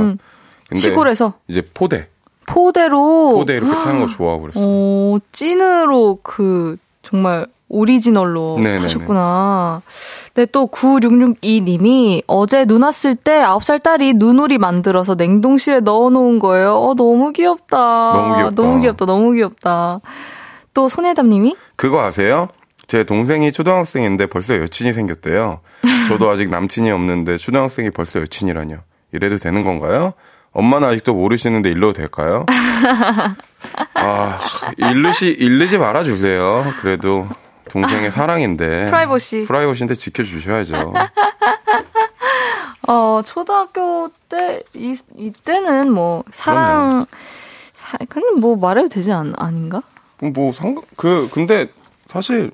근데
시골에서
이제 포대,
포대로.
포대 이렇게 타는 거 좋아하고 그랬어요.
어, 찐으로 그, 정말, 오리지널로
네네네.
타셨구나. 근데 또 9662님이 어제 눈 왔을 때 9살 딸이 눈오리 만들어서 냉동실에 넣어놓은 거예요. 어, 너무 귀엽다.
너무 귀엽다.
너무 귀엽다. 너무 귀엽다. 또 손혜담님이
그거 아세요? 제 동생이 초등학생인데 벌써 여친이 생겼대요. 저도 아직 남친이 없는데 초등학생이 벌써 여친이라뇨. 이래도 되는 건가요? 엄마는 아직도 모르시는데 일러도 될까요? 아, 일르시, 일르지 말아주세요. 그래도 동생의 사랑인데.
프라이버시.
프라이버시인데 지켜주셔야죠.
어, 초등학교 때, 이, 이때는 뭐, 사랑, 사, 그건 뭐 말해도 되지 않, 아닌가?
뭐, 상관, 그, 근데 사실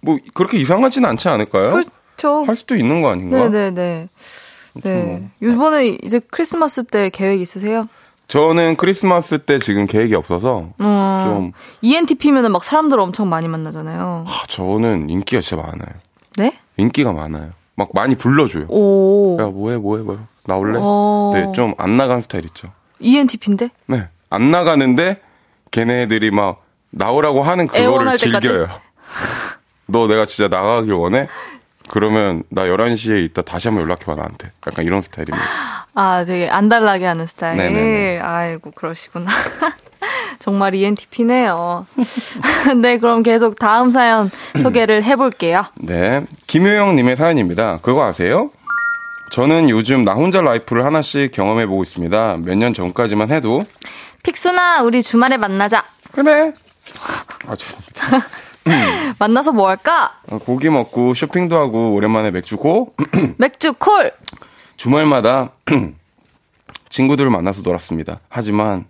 뭐 그렇게 이상하지는 않지 않을까요?
그렇죠.
할 수도 있는 거 아닌가?
네네네. 네.
뭐.
이번에 이제 크리스마스 때 계획 있으세요?
저는 크리스마스 때 지금 계획이 없어서
어,
좀
ENTP면은 막 사람들 엄청 많이 만나잖아요.
아, 저는 인기가 진짜 많아요.
네?
인기가 많아요. 막 많이 불러줘요.
오.
야 뭐해 뭐해 뭐해 나올래?
어.
네, 좀 안 나간 스타일 있죠.
ENTP인데?
네, 안 나가는데 걔네들이 막 나오라고 하는 그거를? 즐겨요. 너 내가 진짜 나가길 원해? 그러면 나 11시에 있다 다시 한번 연락해봐 나한테. 약간 이런 스타일입니다.
아, 되게 안달나게 하는 스타일.
네네네.
아이고, 그러시구나. 정말 ENTP네요. 네, 그럼 계속 다음 사연 소개를 해볼게요.
네. 김효영님의 사연입니다. 그거 아세요? 저는 요즘 나 혼자 life를 하나씩 경험해보고 있습니다. 몇 년 전까지만 해도.
픽수나, 우리 주말에 만나자.
그래. 아, 죄송합니다.
만나서 뭐 할까?
어, 고기 먹고 쇼핑도 하고 오랜만에 맥주 고
맥주 콜!
주말마다 친구들을 만나서 놀았습니다. 하지만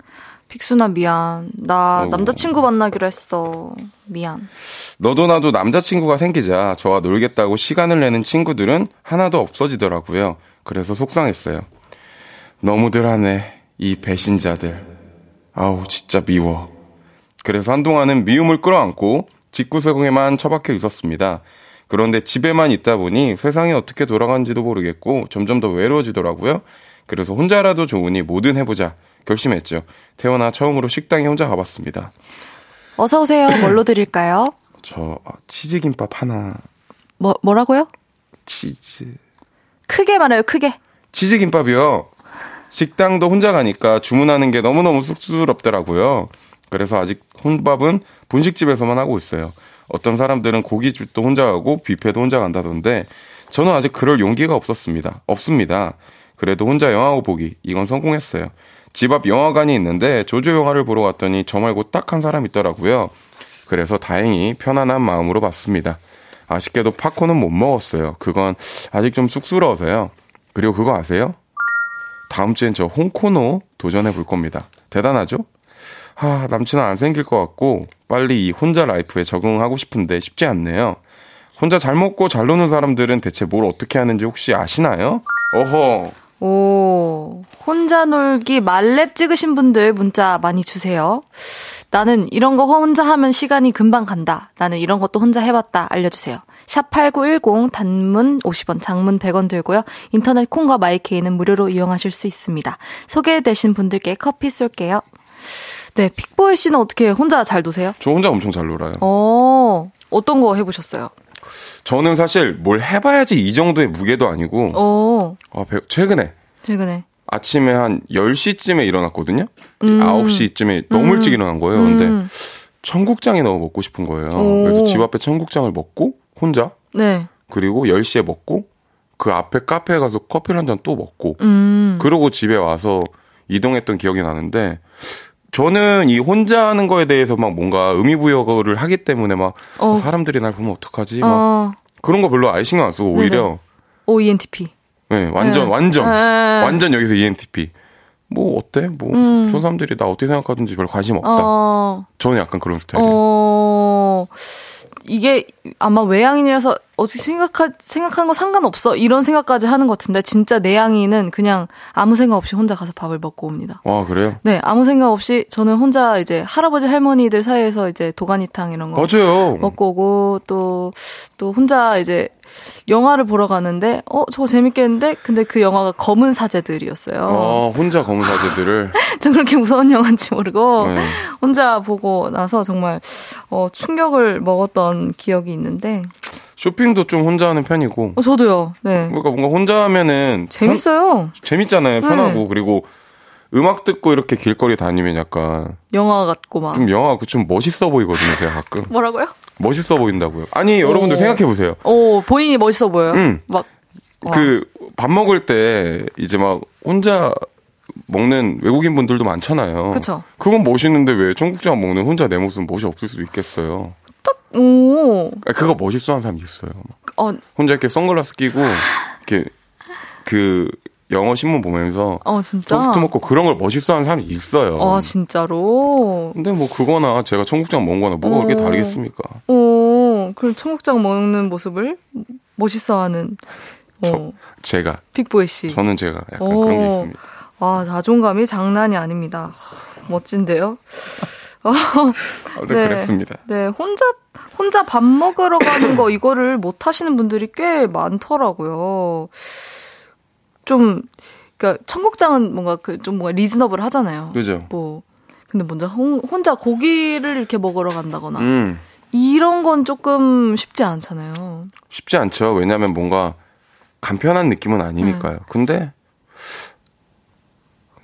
픽수나 미안. 나
아이고.
남자친구 만나기로 했어. 미안.
너도 나도 남자친구가 생기자 저와 놀겠다고 시간을 내는 친구들은 하나도 없어지더라고요. 그래서 속상했어요. 너무들 하네. 이 배신자들. 아우, 진짜 미워. 그래서 한동안은 미움을 끌어안고 집구석에만 처박혀 있었습니다. 그런데 집에만 있다 보니 세상이 어떻게 돌아가는지도 모르겠고 점점 더 외로워지더라고요. 그래서 혼자라도 좋으니 뭐든 해보자 결심했죠. 태어나 처음으로 식당에 혼자 가봤습니다.
어서 오세요. 뭘로 드릴까요?
저 아, 치즈김밥 하나.
뭐 뭐라고요?
치즈.
크게 말해요. 크게.
치즈김밥이요. 식당도 혼자 가니까 주문하는 게 너무너무 쑥스럽더라고요. 그래서 아직 혼밥은 분식집에서만 하고 있어요. 어떤 사람들은 고깃집도 혼자 가고 뷔페도 혼자 간다던데 저는 아직 그럴 용기가 없었습니다. 없습니다. 그래도 혼자 영화 보기 이건 성공했어요. 집 앞 영화관이 있는데 조조 영화를 보러 갔더니 저 말고 딱 한 사람 있더라고요. 그래서 다행히 편안한 마음으로 봤습니다. 아쉽게도 팝콘은 못 먹었어요. 그건 아직 좀 쑥스러워서요. 그리고 그거 아세요? 다음 주엔 저 홍코노 도전해 볼 겁니다. 대단하죠? 하, 남친은 안 생길 것 같고 빨리 이 혼자 라이프에 적응하고 싶은데 쉽지 않네요. 혼자 잘 먹고 잘 노는 사람들은 대체 뭘 어떻게 하는지 혹시 아시나요? 어허.
오, 혼자 놀기 말렙 찍으신 분들 문자 많이 주세요. 나는 이런 거 혼자 하면 시간이 금방 간다. 나는 이런 것도 혼자 해봤다. 알려주세요. 샵8910 단문 50원, 장문 100원 들고요. 인터넷 콩과 마이케이는 무료로 이용하실 수 있습니다. 소개되신 분들께 커피 쏠게요. 네, 픽보이 씨는 어떻게 혼자 잘 노세요?
저 혼자 엄청 잘 놀아요.
어, 어떤 거 해보셨어요?
저는 사실 뭘 해봐야지 이 정도의 무게도 아니고
어,
아, 배- 최근에
최근에.
아침에 한 10시쯤에 일어났거든요.
음.
9시쯤에 너무 일찍 일어난 거예요. 근데 청국장이 너무 먹고 싶은 거예요.
오.
그래서 집 앞에 청국장을 먹고 혼자
네.
그리고 10시에 먹고 그 앞에 카페에 가서 커피를 한 잔 또 먹고
음.
그러고 집에 와서 이동했던 기억이 나는데 저는 이 혼자 하는 거에 대해서 막 뭔가 의미 부여를 하기 때문에 막
어.
사람들이 날 보면 어떡하지 막
어,
그런 거 별로 아예 신경 안 쓰고 오히려
OENTP.
네, 완전
네.
완전
네.
완전 여기서 E ENTP 뭐 어때 뭐저 사람들이 나 어떻게 생각하든지 별 관심 없다
음. 어,
저는 약간 그런 스타일이에요
어, 이게 아마 외향인이라서 어떻게 생각하, 생각하는 거 상관없어. 이런 생각까지 하는 것 같은데, 진짜 내향인은 그냥 아무 생각 없이 혼자 가서 밥을 먹고 옵니다.
와 그래요
네, 아무 생각 없이 저는 혼자 이제 할아버지 할머니들 사이에서 이제 도가니탕 이런 거
맞아요
먹고 오고 또, 또 혼자 이제 영화를 보러 가는데, 어, 저거 재밌겠는데? 근데 그 영화가 검은 사제들이었어요.
어 혼자 검은 사제들을
전 그렇게 무서운 영화인지 모르고
네.
혼자 보고 나서 정말 어, 충격을 먹었던 기억이 있는데
쇼핑도 좀 혼자 하는 편이고
어, 저도요. 네.
그러니까 뭔가 혼자 하면은
재밌어요.
편- 재밌잖아요 편하고 그리고 음악 듣고 이렇게 길거리 다니면 약간
영화 같고 막.
좀 영화 좀 멋있어 보이거든요 제가 가끔
뭐라고요?
멋있어 보인다고요 아니 여러분들
오.
생각해 보세요
오, 본인이 멋있어 보여요.
음.
막 와.
그밥 먹을 때 이제 막 혼자 먹는 외국인 분들도 많잖아요.
그쵸.
그건 멋있는데 왜 청국장 먹는 혼자 내 모습 멋이 없을 수 있겠어요.
오.
아, 그거 멋있어 하는 사람이 있어요.
어,
혼자 이렇게 선글라스 끼고 이렇게 그 영어 신문 보면서
어 진짜.
토스트 먹고 그런 걸 멋있어하는 사람이 있어요.
아, 진짜로.
근데 뭐 그거나 제가 청국장 먹은 거나 뭐가 그렇게
오.
다르겠습니까?
오, 그럼 청국장 먹는 모습을 멋있어하는 어,
제가
픽보이 씨.
저는 제가 약간
오.
그런 게 있습니다.
와, 자존감이 장난이 아닙니다. 하, 멋진데요? 어,
아, 네, 그랬습니다.
네, 혼자, 혼자 밥 먹으러 가는 거, 이거를 못 하시는 분들이 꽤 많더라고요. 좀, 그니까, 청국장은 뭔가 그, 좀 뭔가 리즈너블 하잖아요.
그죠?
뭐, 근데 먼저 혼, 혼자 고기를 이렇게 먹으러 간다거나,
음.
이런 건 조금 쉽지 않잖아요.
쉽지 않죠. 왜냐하면 뭔가 간편한 느낌은 아니니까요.
네.
근데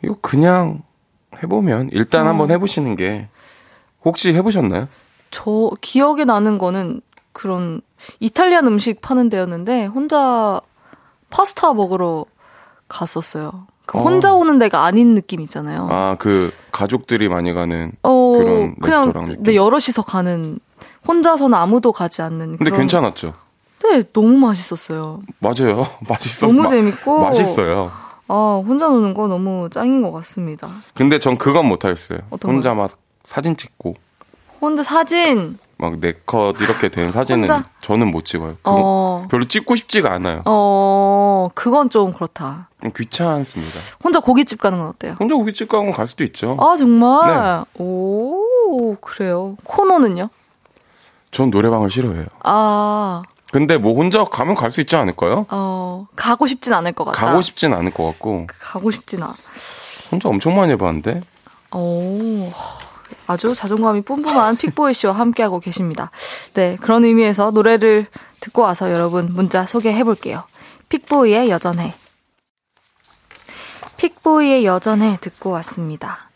이거 그냥 해보면 일단
어.
한번 해보시는 게 혹시 해보셨나요?
저 기억에 나는 거는 그런 이탈리안 음식 파는 데였는데 혼자 파스타 먹으러 갔었어요. 그
어.
혼자 오는 데가 아닌 느낌 있잖아요.
아 그 가족들이 많이 가는
어,
그런
그냥
레스토랑.
네, 여럿이서 가는 혼자서는 아무도 가지 않는.
근데
그런-
괜찮았죠.
네, 너무 맛있었어요.
맞아요. 맛있어.
너무
마-
재밌고
맛있어요.
아, 혼자 노는 거 너무 짱인 것 같습니다.
근데 전 그건 못 하겠어요.
어떤
혼자 막 사진 찍고
혼자 사진.
막막네 컷 이렇게 된 사진은
혼자?
저는 못 찍어요.
어,
별로 찍고 싶지가 않아요.
어, 그건 좀 그렇다.
좀 귀찮습니다.
혼자 고깃집 가는 건 어때요?
혼자 고깃집 가고 갈 수도 있죠.
아, 정말?
네.
오, 그래요. 코너는요?
전 노래방을 싫어해요.
아,
근데 뭐 혼자 가면 갈 수 있지 않을까요?
어, 가고 싶진 않을 것 같다.
가고 싶진 않을 것 같고
가고 싶진 않아.
혼자 엄청 많이 해봤는데
오, 아주 자존감이 뿜뿜한 픽보이 씨와 함께하고 계십니다. 네, 그런 의미에서 노래를 듣고 와서 여러분 문자 소개해 볼게요. 픽보이의 여전해. 픽보이의 여전해 듣고 왔습니다.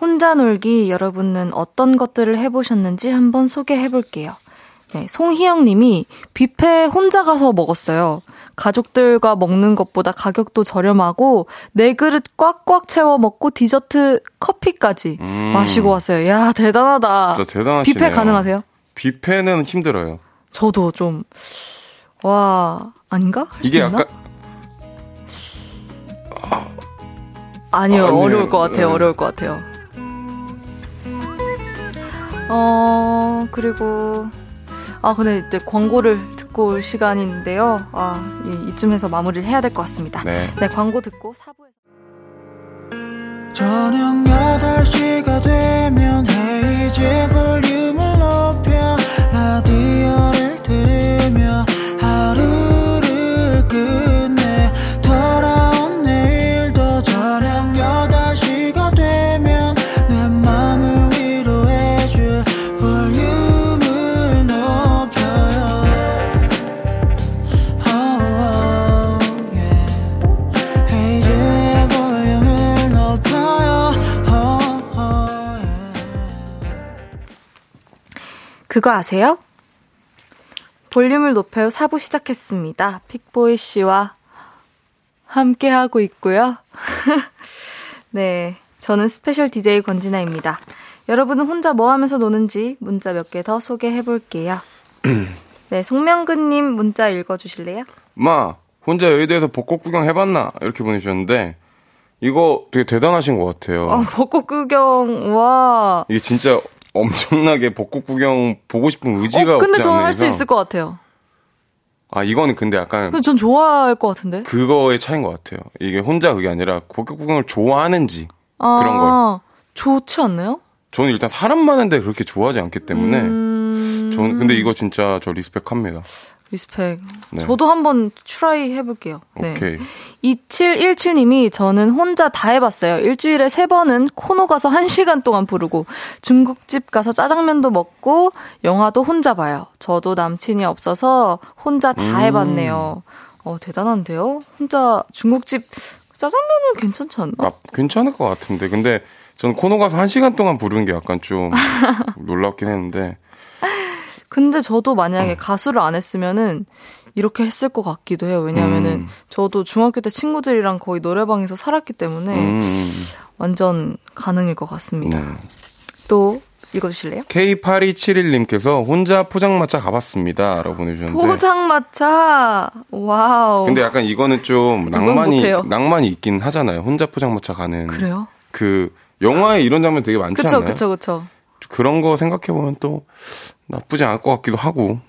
혼자 놀기 여러분은 어떤 것들을 해보셨는지 한번 소개해 볼게요. 네, 송희영 님이 뷔페 혼자 가서 먹었어요. 가족들과 먹는 것보다 가격도 저렴하고 네 그릇 꽉꽉 채워 먹고 디저트 커피까지
음.
마시고 왔어요. 야, 대단하다.
진짜 대단하시네요.
뷔페 가능하세요?
뷔페는 힘들어요.
저도 좀, 와, 아닌가?
이게
있나?
약간
아니요,
아니에요.
어려울 것 같아요,
네.
어려울 것 같아요. 어, 그리고, 아, 근데 이제 광고를 듣고 올 시간인데요. 아, 이- 이쯤에서 마무리를 해야 될 것 같습니다.
네.
네, 광고 듣고 4부에서.
저녁 8시가 되면 헤이즈 볼
그거 아세요? 볼륨을 높여요 4부 시작했습니다. 픽보이 씨와 함께 하고 있고요. 네, 저는 special DJ 권진아입니다. 여러분은 혼자 뭐 하면서 노는지 문자 몇 개 더 소개해 볼게요. 네, 송명근님 문자 읽어주실래요?
마 혼자 여의도에서 벚꽃 구경 해봤나 이렇게 보내주셨는데 이거 되게 대단하신 것 같아요.
어, 벚꽃 구경, 와.
이게 진짜 엄청나게 벚꽃 구경 보고 싶은 의지가
어, 근데 저는 할 수. 있을 것 같아요.
아 이거는 근데 약간
근데 전 좋아할 것 같은데?
그거의 차이인 것 같아요. 이게 혼자 그게 아니라 벚꽃 구경을 좋아하는지
아,
그런 걸.
좋지 않나요?
저는 일단 사람 많은데 그렇게 좋아하지 않기 때문에
음,
저는 근데 이거 진짜 저 respect합니다.
respect.
네.
저도 한번 try 해볼게요. 네.
오케이.
2717님이 저는 혼자 다 해봤어요. 일주일에 세 번은 코노 가서 한 시간 동안 부르고 중국집 가서 짜장면도 먹고 영화도 혼자 봐요. 저도 남친이 없어서 혼자 다
음.
해봤네요. 어, 대단한데요? 혼자 중국집 짜장면은 괜찮지 않나?
아, 괜찮을 것 같은데 근데 저는 코너 가서 한 시간 동안 부르는 게 약간 좀 놀랍긴 했는데
근데 저도 만약에
어.
가수를 안 했으면은 이렇게 했을 것 같기도 해요. 왜냐면은
음.
저도 중학교 때 친구들이랑 거의 노래방에서 살았기 때문에
음, 음,
완전 가능일 것 같습니다.
네.
또 읽어주실래요?
K8271님께서 혼자 포장마차 가봤습니다. 라고 보내주셨는데.
포장마차 wow.
근데 약간 이거는 좀 낭만이. 낭만이 있긴 하잖아요. 혼자 포장마차 가는.
그래요?
그, 영화에 이런 장면 되게 많지
그쵸
않나요?
그쵸 그쵸.
그 런 거 생각해보면 또 나쁘지 않을 것 같기도 하고.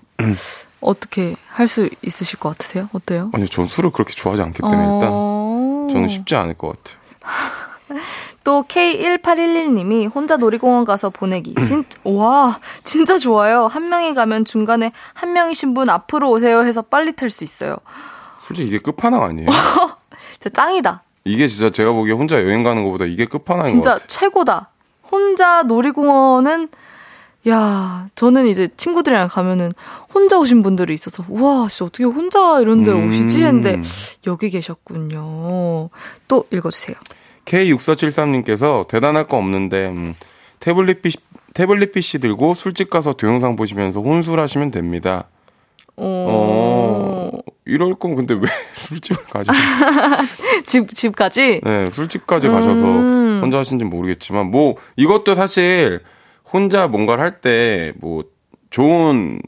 어떻게 할 수 있으실 것 같으세요? 어때요?
아니, 전 술을 그렇게 좋아하지 않기 때문에 일단
어...
저는 쉽지 않을 것 같아요.
또 K1811님이 혼자 놀이공원 가서 보내기. 진, 와, 진짜 좋아요. 한 명이 가면 중간에 한 명이신 분 앞으로 오세요 해서 빨리 탈 수 있어요.
솔직히 이게 끝판왕 아니에요?
진짜 짱이다.
이게 진짜 제가 보기에 혼자 여행 가는 것보다 이게 끝판왕인 것
진짜
같아요.
최고다. 혼자 놀이공원은 야, 저는 이제 친구들이랑 가면은 혼자 오신 분들이 있어서 우와, 진짜 어떻게 혼자 이런 데로
음.
오시지 했는데 여기 계셨군요. 또 읽어 주세요.
K6473님께서 대단할 거 없는데 음, 태블릿 PC, 태블릿 PC 들고 술집 가서 동영상 보시면서 혼술하시면 됩니다.
어,
어, 이럴 거면 근데 왜 술집을 가죠?
집 집까지.
네, 술집까지 가셔서
음.
혼자 하신지 모르겠지만 뭐 이것도 사실 혼자 뭔가를 할 때 뭐 좋은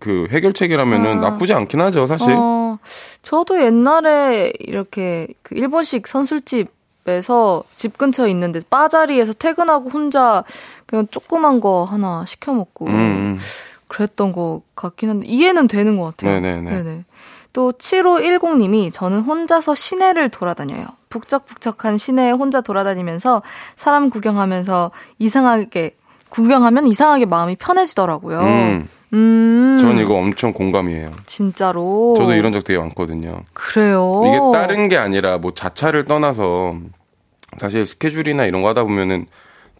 그 해결책이라면은
아.
나쁘지 않긴 하죠, 사실.
어, 저도 옛날에 이렇게 그 일본식 선술집에서 집 근처에 있는데 바 자리에서 퇴근하고 혼자 그냥 조그만 거 하나 시켜 먹고
음, 음.
그랬던 것 같긴 한데 이해는 되는 것 같아요.
네네네.
또 7510님이 저는 혼자서 시내를 돌아다녀요. 북적북적한 시내에 혼자 돌아다니면서 사람 구경하면서 이상하게 구경하면 이상하게 마음이 편해지더라고요.
음,
음.
전 이거 엄청 공감이에요.
진짜로.
저도 이런 적 되게 많거든요.
그래요.
이게 다른 게 아니라 뭐 자차를 떠나서 사실 스케줄이나 이런 거 하다 보면은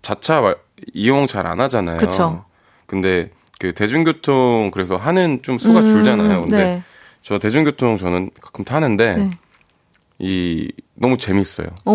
자차 말- 이용 잘 안 하잖아요.
그쵸.
근데 그 대중교통 그래서 하는 좀 수가 줄잖아요. 근데
네.
저 대중교통 저는 가끔 타는데
네.
이 너무 재밌어요.
오.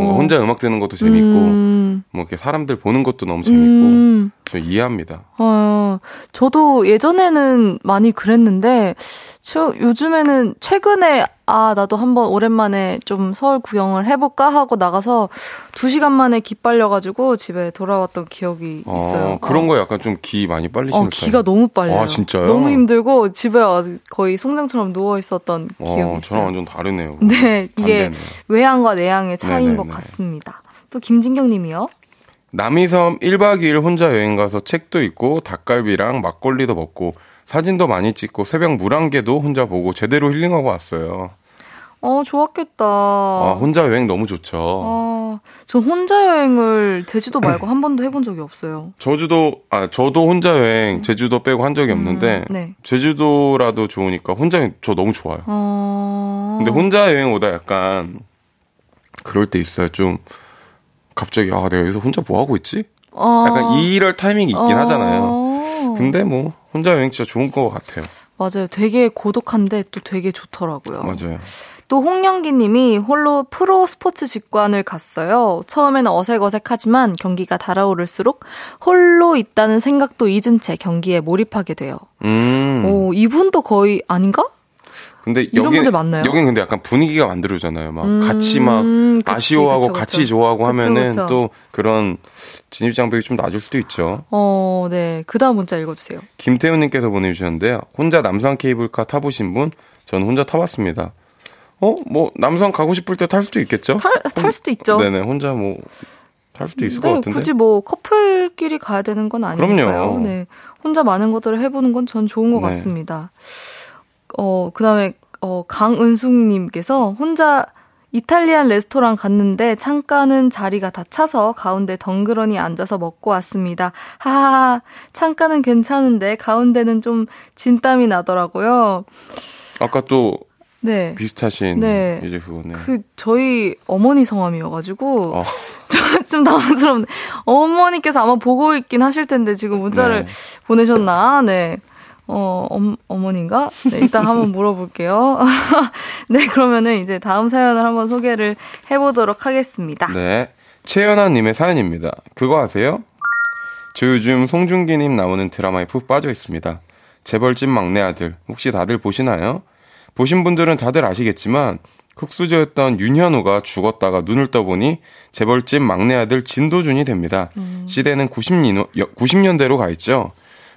뭔가 혼자 음악 듣는 것도 재밌고
음.
뭐 이렇게 사람들 보는 것도 너무 재밌고
음.
저 이해합니다.
어, 저도 예전에는 많이 그랬는데, 저 요즘에는 최근에, 아, 나도 한번 오랜만에 좀 서울 구경을 해볼까 하고 나가서 두 시간 만에 기 빨려가지고 집에 돌아왔던 기억이 있어요.
어, 그런 거 약간 좀 기 많이 빨리시는
어, 기가 너무 빨려요.
아, 진짜요?
너무 힘들고 집에 와서 거의 송장처럼 누워 있었던 기억이
어,
있어요.
저랑 완전 다르네요.
네, 이게
반대네요.
외향과 내향의 차이인
네네네.
것 같습니다. 또 김진경 님이요.
남이섬 1박 2일 혼자 여행 가서 책도 읽고 닭갈비랑 막걸리도 먹고 사진도 많이 찍고 새벽 물안개도 혼자 보고 제대로 힐링하고 왔어요.
어, 좋았겠다.
아, 혼자 여행 너무 좋죠.
아, 전 혼자 여행을 제주도 말고 한 번도 해본 적이 없어요.
저주도 아 저도 혼자 여행 제주도 빼고 한 적이 없는데
음, 네.
제주도라도 좋으니까 혼자 여행 저 너무 좋아요.
어.
근데 혼자 여행 오다 약간 그럴 때 있어요. 좀 갑자기 아 내가 여기서 혼자 뭐 하고 있지?
어.
약간 이럴 타이밍이 있긴
어.
하잖아요. 근데 뭐 혼자 여행 진짜 좋은 것 같아요.
맞아요. 되게 고독한데 또 되게 좋더라고요.
맞아요.
또 홍영기 님이 홀로 프로 스포츠 직관을 갔어요. 처음에는 어색어색하지만 경기가 달아오를수록 홀로 있다는 생각도 잊은 채 경기에 몰입하게 돼요.
음.
오, 이분도 거의 아닌가?
근데 여기? 여긴 근데 약간 분위기가 만들어주잖아요. 막
음,
같이 막
그치,
아쉬워하고
그쵸,
같이
그쵸.
좋아하고 하면은
그쵸.
또 그런 진입 장벽이 좀 낮을 수도 있죠.
어, 네. 그 다음 문자 읽어주세요.
김태훈님께서 보내주셨는데요. 혼자 남산 케이블카 타보신 분, 저는 혼자 타봤습니다. 어, 뭐 남산 가고 싶을 때 탈 수도 있겠죠?
탈, 탈 수도 있죠.
네네, 혼자 뭐탈 수도 있을 것
네,
같은데.
굳이 뭐 커플끼리 가야 되는 건 아니니까요.
그럼요.
네. 혼자 많은 것들을 해보는 건 전 좋은 것
네.
같습니다. 어, 그 다음에, 어, 강은숙님께서 혼자 이탈리안 레스토랑 갔는데 창가는 자리가 다 차서 가운데 덩그러니 앉아서 먹고 왔습니다. 하하, 창가는 괜찮은데 가운데는 좀 진땀이 나더라고요.
아까 또
네.
비슷하신
네.
이제 그거네.
그, 저희 어머니 성함이어가지고,
어,
저좀 당황스럽네. 어머니께서 아마 보고 있긴 하실 텐데 지금 문자를
네.
보내셨나? 네. 어, 엄, 어머니인가? 네, 일단 한번 물어볼게요. 네, 그러면은 이제 다음 사연을 한번 소개를 해보도록 하겠습니다.
네. 최연아님의 사연입니다. 그거 아세요? 저 요즘 송중기님 나오는 드라마에 푹 빠져 있습니다. 재벌집 막내 아들. 혹시 다들 보시나요? 보신 분들은 다들 아시겠지만 흑수저였던 윤현우가 죽었다가 눈을 떠보니 재벌집 막내 아들 진도준이 됩니다. 시대는 90년, 90년대로 가 있죠.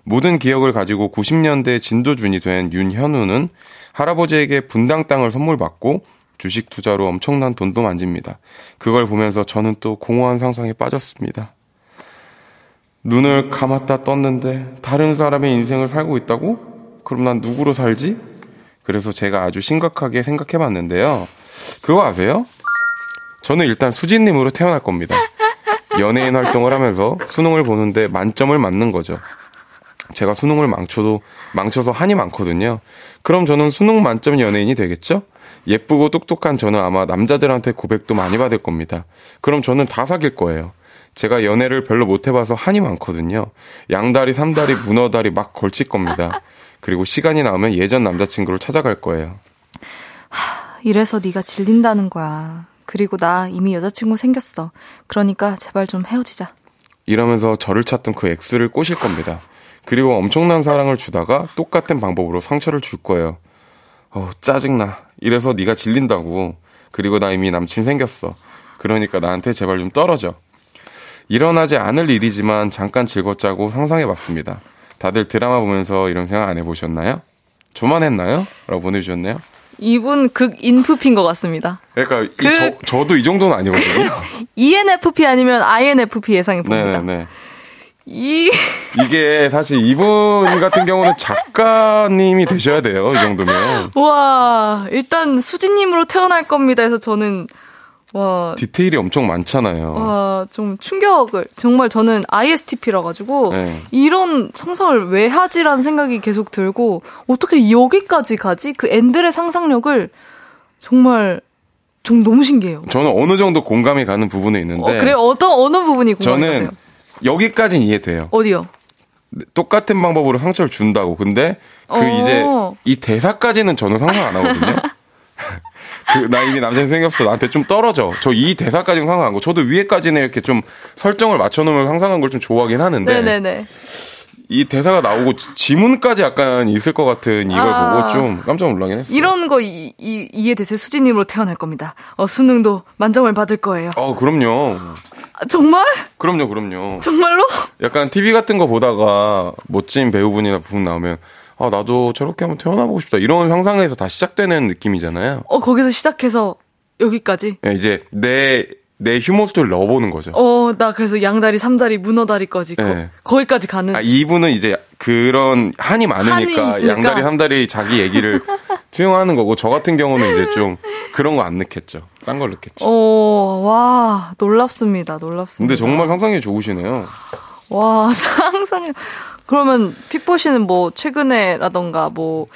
모든 기억을 가지고 90년대 진도준이 된 윤현우는 할아버지에게 분당 땅을 선물 받고 주식 투자로 엄청난 돈도 만집니다. 그걸 보면서 저는 또 공허한 상상에 빠졌습니다. 눈을 감았다 떴는데 다른 사람의 인생을 살고 있다고? 그럼 난 누구로 살지? 그래서 제가 아주 심각하게 생각해 봤는데요. 그거 아세요? 저는 일단 수진님으로 태어날 겁니다. 연예인 활동을 하면서 수능을 보는데 만점을 맞는 거죠. 제가 수능을 망쳐도 망쳐서 한이 많거든요. 그럼 저는 수능 만점 연예인이 되겠죠? 예쁘고 똑똑한 저는 아마 남자들한테 고백도 많이 받을 겁니다. 그럼 저는 다 사귈 거예요. 제가 연애를 별로 못 해봐서 한이 많거든요. 양다리, 삼다리, 문어다리 막 걸칠 겁니다. 그리고 시간이 나오면 예전 남자친구를 찾아갈 거예요.
이래서 네가 질린다는 거야. 그리고 나 이미 여자친구 생겼어. 그러니까 제발 좀 헤어지자.
이러면서 저를 찾던 그 X를 꼬실 겁니다. 그리고 엄청난 사랑을 주다가 똑같은 방법으로 상처를 줄 거예요. 어우, 짜증나. 이래서 네가 질린다고. 그리고 나 이미 남친 생겼어. 그러니까 나한테 제발 좀 떨어져. 일어나지 않을 일이지만 잠깐 즐겁자고 상상해봤습니다. 다들 드라마 보면서 이런 생각 안 해보셨나요? 저만 했나요? 라고 보내주셨네요.
이분 극 인프피인 것 같습니다.
그러니까 이
그-
저, 저도 이 정도는 아니거든요.
ENFP 아니면 INFP 예상해 봅니다.
네네.
이,
이게 사실 이분 같은 경우는 작가님이 되셔야 돼요. 이 정도면.
와, 일단 수지님으로 태어날 겁니다 해서 저는, 와,
디테일이 엄청 많잖아요.
와, 좀 충격을. 정말 저는 ISTP라 가지고
네.
이런 상상을 왜 하지라는 생각이 계속 들고 어떻게 여기까지 가지? 그 앤들의 상상력을 정말 좀 너무 신기해요.
저는 어느 정도 공감이 가는 부분이 있는데.
어, 그래 어떤 어느 부분이 공감이
저는
가세요?
여기까지는 이해돼요.
어디요?
똑같은 방법으로 상처를 준다고. 근데 그
어.
이제 이 대사까지는 저는 상상 안 하거든요. 그 나 이미 남자인 생겼어. 나한테 좀 떨어져. 저 이 대사까지는 상상 안 하고 저도 위에까지는 이렇게 좀 설정을 맞춰놓으면 상상한 걸 좀 좋아하긴 하는데
네네네.
이 대사가 나오고 지- 지문까지 약간 있을 것 같은 이걸
아.
보고 좀 깜짝 놀라긴 했어요.
이런 거 이, 이, 이해되세요? 수지님으로 태어날 겁니다. 어, 수능도 만점을 받을 거예요.
어 그럼요.
아, 정말?
그럼요, 그럼요.
정말로?
약간 TV 같은 거 보다가 멋진 배우분이나 부분 나오면 아 나도 저렇게 한번 태어나보고 싶다 이런 상상에서 다 시작되는 느낌이잖아요.
어, 거기서 시작해서 여기까지?
예, 이제 내 내 휴머 스토리를 넣어보는 거죠.
어, 나 그래서 양다리, 삼다리, 문어다리까지 거,
네.
거 기까지 가는.
아, 이분은 이제 그런 한이
한이
많으니까
있으니까.
양다리 삼다리 자기 얘기를 투영하는 거고 저 같은 경우는 이제 좀 그런 거안 넣겠죠. 딴걸 넣겠죠.
어, 와, 놀랍습니다. 놀랍습니다.
근데 정말 상상이 좋으시네요.
와, 상상이. 그러면 픽보 씨는 뭐, 최근에라던가 뭐,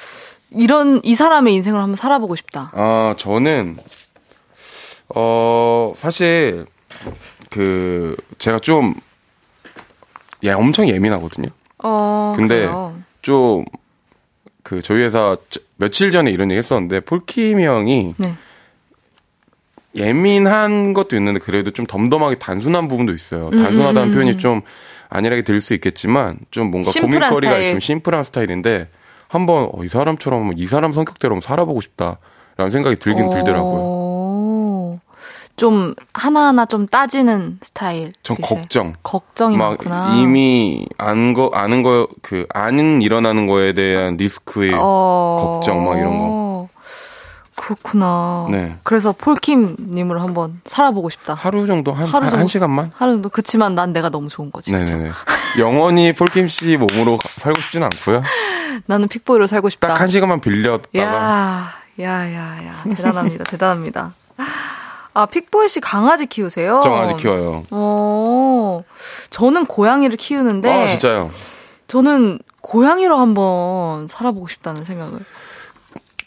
이런, 이 사람의 인생을 한번 살아보고 싶다.
아, 저는, 어, 사실, 그, 제가 좀, 예, 엄청 예민하거든요.
어,
근데
그래요.
좀, 그, 저희 회사 저- 며칠 전에 이런 얘기 했었는데, 폴킴이 형이
네.
예민한 것도 있는데, 그래도 좀 덤덤하게 단순한 부분도 있어요.
음,
단순하다는 표현이 좀 안일하게 들릴 수 있겠지만, 좀 뭔가 고민거리가
스타일.
있으면 심플한 스타일인데, 한번, 어, 이 사람처럼, 이 사람 성격대로 살아보고 싶다. 라는 생각이 들긴 들더라고요.
어, 좀, 하나하나 좀 따지는 스타일.
전 걱정.
걱정이
막
많구나.
이미 안 거, 아는 거, 그, 아는 일어나는 거에 대한 리스크의
어,
걱정, 막 이런 거.
그렇구나.
네.
그래서 폴킴님으로 한번 살아보고 싶다.
하루 정도, 한,
하루
한,
정도?
한 시간만?
하루 정도. 그치만 난 내가 너무 좋은 거지. 그쵸?
네네네. 영원히 폴킴 씨 몸으로 가- 살고 싶지는 않고요.
나는 픽보이로 살고 싶다.
딱 한 시간만 빌렸다가.
야, 야, 야, 야. 대단합니다. 대단합니다. 아, 픽보이 씨 강아지 키우세요?
정 아직 키워요.
어, 저는 고양이를 키우는데.
아, 진짜요?
저는 고양이로 한번 살아보고 싶다는 생각을.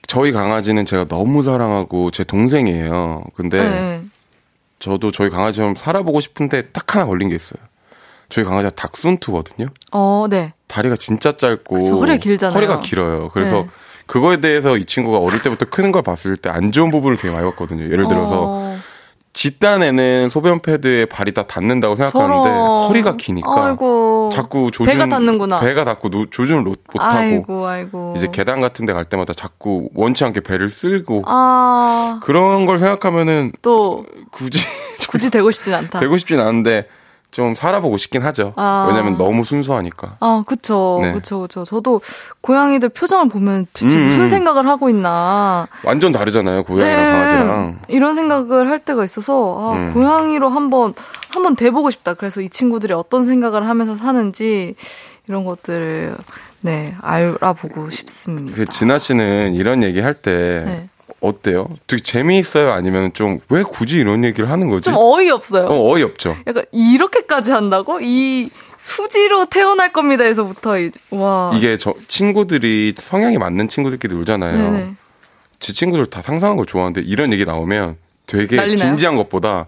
저희 강아지는 제가 너무 사랑하고 제 동생이에요. 근데
네.
저도 저희 강아지처럼 살아보고 싶은데 딱 하나 걸린 게 있어요. 저희 강아지가 닥순투거든요.
어, 네.
다리가 진짜 짧고
그쵸, 허리가 길잖아요.
허리가 길어요. 그래서
네.
그거에 대해서 이 친구가 어릴 때부터 크는 걸 봤을 때 안 좋은 부분을 되게 많이 봤거든요. 예를 들어서
어,
지 딴에는 소변 패드에 발이 다 닿는다고 생각하는데
저런.
허리가 기니까
아이고.
자꾸 조준
배가 닿는구나.
배가 닿고 노- 조준을 못 하고
아이고, 아이고.
이제 계단 같은 데 갈 때마다 자꾸 원치 않게 배를 쓸고
아,
그런 걸 생각하면은
또,
굳이
굳이 되고 싶진 않다.
되고 싶진 않은데 좀 살아보고 싶긴 하죠.
아.
왜냐면 너무 순수하니까.
아, 그쵸.
네.
그쵸, 그쵸. 저도 고양이들 표정을 보면 대체
음,
무슨
음.
생각을 하고 있나.
완전 다르잖아요. 고양이랑
네.
강아지랑.
이런 생각을 할 때가 있어서, 아,
음.
고양이로 한번, 한번 돼보고 싶다. 그래서 이 친구들이 어떤 생각을 하면서 사는지, 이런 것들을, 네, 알아보고 싶습니다.
그 진아 씨는 이런 얘기 할 때
네.
어때요? 되게 재미있어요? 아니면 좀 왜 굳이 이런 얘기를 하는 거지?
좀 어이없어요.
어, 어이없죠.
약간, 이렇게까지 한다고? 이 수지로 태어날 겁니다. 에서부터, 이- 와.
이게 저 친구들이 성향이 맞는 친구들끼리 놀잖아요.
네네.
제 친구들 다 상상한 걸 좋아하는데 이런 얘기 나오면 되게
난리 나요?
진지한 것보다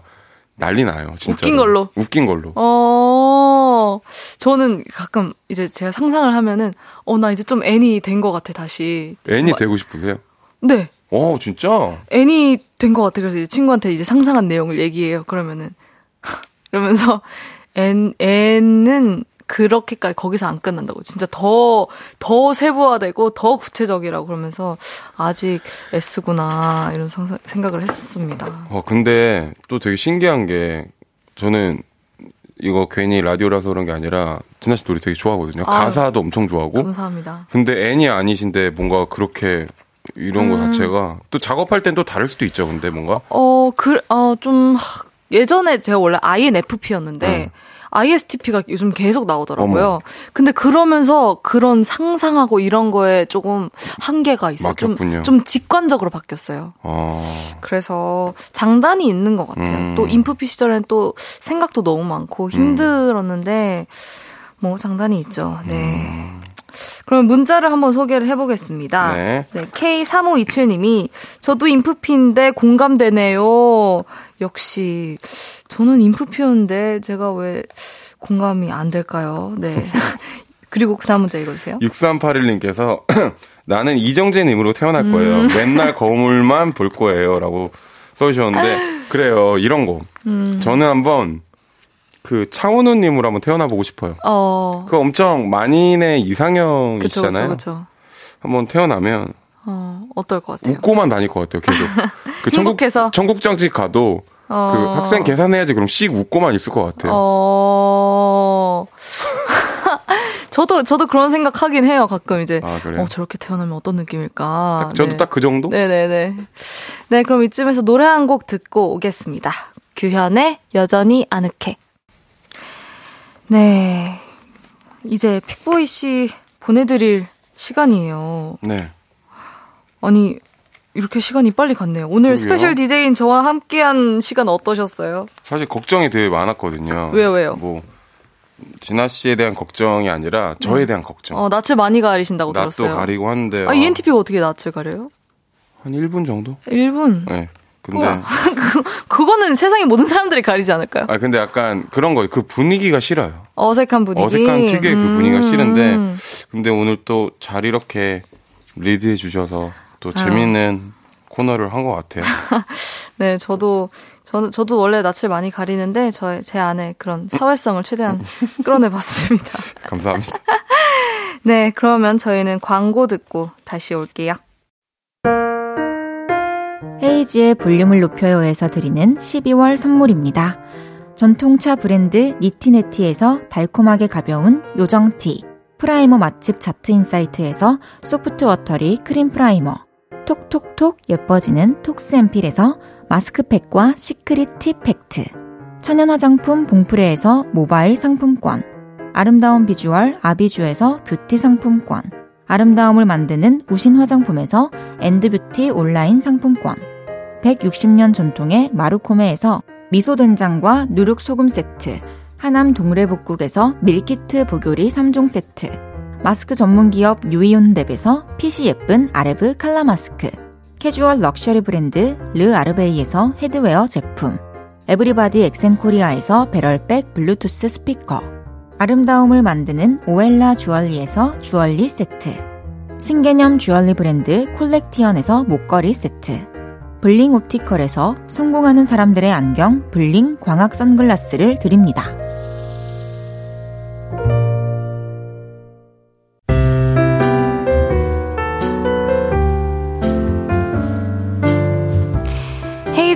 난리 나요. 진짜.
웃긴 걸로.
웃긴 걸로.
어, 저는 가끔 이제 제가 상상을 하면은, 어, 나 이제 좀 애니 된 것 같아, 다시.
애니
막-
되고 싶으세요?
네.
어, 진짜?
애니 된 것 같아. 그래서 이제 친구한테 이제 상상한 내용을 얘기해요. 그러면은, 그러면서, N, N은 그렇게까지 거기서 안 끝난다고. 진짜 더, 더 세부화되고 더 구체적이라고 그러면서, 아직 S구나, 이런 상상, 생각을 했었습니다.
어, 근데 또 되게 신기한 게 저는 이거 괜히 라디오라서 그런 게 아니라 진아 씨 노래 되게 좋아하거든요.
아유.
가사도 엄청 좋아하고.
감사합니다.
근데 N이 아니신데 뭔가 그렇게 이런 거 자체가 또 작업할 땐 또 다를 수도 있죠. 근데 뭔가
어, 그, 어, 좀, 하, 예전에 제가 원래 INFP였는데,
네.
ISTP가 요즘 계속 나오더라고요. 근데 그러면서 그런 상상하고 이런 거에 조금 한계가 있어요. 좀. 좀 직관적으로 바뀌었어요.
어,
그래서 장단이 있는 것 같아요.
음.
또 인프피 시절엔 또 생각도 너무 많고 힘들었는데 뭐 장단이 있죠. 네. 그럼 문자를 한번 소개를 해보겠습니다.
네.
K3527님이 저도 인프피인데 공감되네요. 역시 저는 인프피였는데 제가 왜 공감이 안 될까요? 네. 그리고 그 다음 문자 읽어주세요.
6381님께서 나는 이정재님으로 태어날 거예요.
음.
맨날 거울만 볼 거예요. 라고 써주셨는데, 그래요. 이런 거.
음.
저는 한번 그 차은우님으로 한번 태어나 보고 싶어요.
어.
그 엄청 만인의.
그쵸, 그쵸.
한번 태어나면
어, 어떨 것 같아요?
웃고만 다닐 것 같아요. 계속. 그 천국. 천국장식 가도
어.
그 학생 계산해야지 그럼 씩 웃고만 있을 것 같아요.
어. 저도, 저도 그런 생각 하긴 해요, 가끔 이제.
아, 그래요?
어, 저렇게 태어나면 어떤 느낌일까.
딱 저도
네.
딱그 정도?
네네네. 네, 그럼 이쯤에서 노래 한 곡 듣고 오겠습니다. 규현의 여전히 아늑해. 네. 이제 픽보이 씨 보내드릴 시간이에요.
네.
아니, 이렇게 시간이 빨리 갔네요. 오늘
그러게요.
special DJ인 저와 함께한 시간 어떠셨어요?
사실 걱정이 되게 많았거든요.
왜요, 왜요?
뭐 진아 씨에 대한 걱정이 아니라 저에 대한 걱정.
어, 낯을 많이 가리신다고
낯도
들었어요.
가리고 하는데
아, ENTP가 어떻게 낯을 가려요?
한 1분 정도?
1분.
네. 근데.
그, 그거는 세상의 모든 사람들이 가리지 않을까요?
아 근데 약간 그런 거그 분위기가 싫어요.
어색한 분위기.
어색한 특유의 그
음.
분위기가 싫은데 근데 오늘 또 잘 이렇게 리드해 주셔서 또 재밌는 코너를 한 것 같아요.
네, 저도 저는 저도 원래 낯을 많이 가리는데 저제 안에 그런 사회성을 최대한 끌어내봤습니다.
감사합니다.
네, 그러면 저희는 광고 듣고 다시 올게요.
헤이즈의 볼륨을 높여요에서 드리는 12월 선물입니다. 전통차 브랜드 니티네티에서 달콤하게 가벼운 요정티, 프라이머 맛집 자트인사이트에서 소프트워터리 크림 프라이머, 톡톡톡 예뻐지는 톡스앰필에서 마스크팩과 시크릿 팁 팩트, 천연 화장품 봉프레에서 모바일 상품권, 아름다운 비주얼 아비주에서 뷰티 상품권, 아름다움을 만드는 우신 화장품에서 엔드뷰티 온라인 상품권, 160년 전통의 마루코메에서 미소된장과 누룩소금 세트, 하남 동래복국에서 밀키트 복요리 3종 세트, 마스크 전문기업 유이온랩에서 핏이 예쁜 아레브 칼라 마스크, 캐주얼 럭셔리 브랜드 르 아르베이에서 헤드웨어 제품, 에브리바디 엑센코리아에서 배럴백 블루투스 스피커, 아름다움을 만드는 오엘라 주얼리에서 주얼리 세트, 신개념 주얼리 브랜드 콜렉티언에서 목걸이 세트, 블링 옵티컬에서 성공하는 사람들의 안경 블링 광학 선글라스를 드립니다.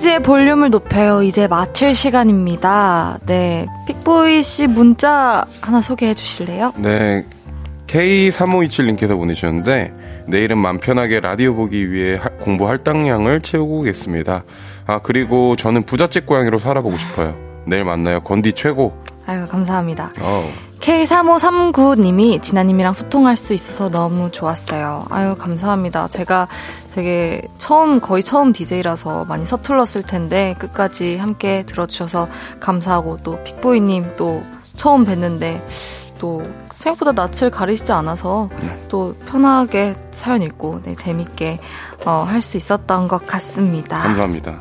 헤이즈의 볼륨을 높여요. 이제 마칠 시간입니다. 네, 픽보이 씨 문자 하나 소개해 주실래요?
네. K3527님께서 보내주셨는데, 내일은 맘 편하게 라디오 보기 위해 하- 공부 할당량을 채우고 오겠습니다. 아, 그리고 저는 부잣집 고양이로 살아보고 싶어요. 내일 만나요. 건디 최고.
아유, 감사합니다.
어우.
K3539님이 진아님이랑 소통할 수 있어서 너무 좋았어요. 아유, 감사합니다. 제가 되게 처음, 거의 처음 DJ라서 많이 서툴렀을 텐데, 끝까지 함께 들어주셔서 감사하고, 또 픽보이님 또 처음 뵀는데, 또 생각보다 낯을 가리시지 않아서 또 편하게 사연 읽고, 네, 재밌게, 어, 할 수 있었던 것 같습니다.
감사합니다.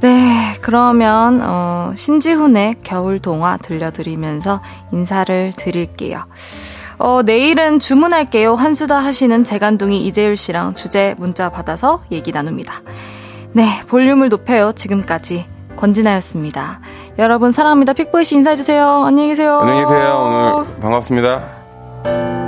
네, 그러면 어, 신지훈의 겨울 동화 들려드리면서 인사를 드릴게요. 어, 내일은 주문할게요. 한수다 하시는 재간둥이 이재율 씨랑 주제 문자 받아서 얘기 나눕니다. 네, 볼륨을 높여요. 지금까지 권진아였습니다. 여러분 사랑합니다. 픽보이 씨 인사해주세요. 안녕히 계세요.
안녕히 계세요. 오늘 반갑습니다.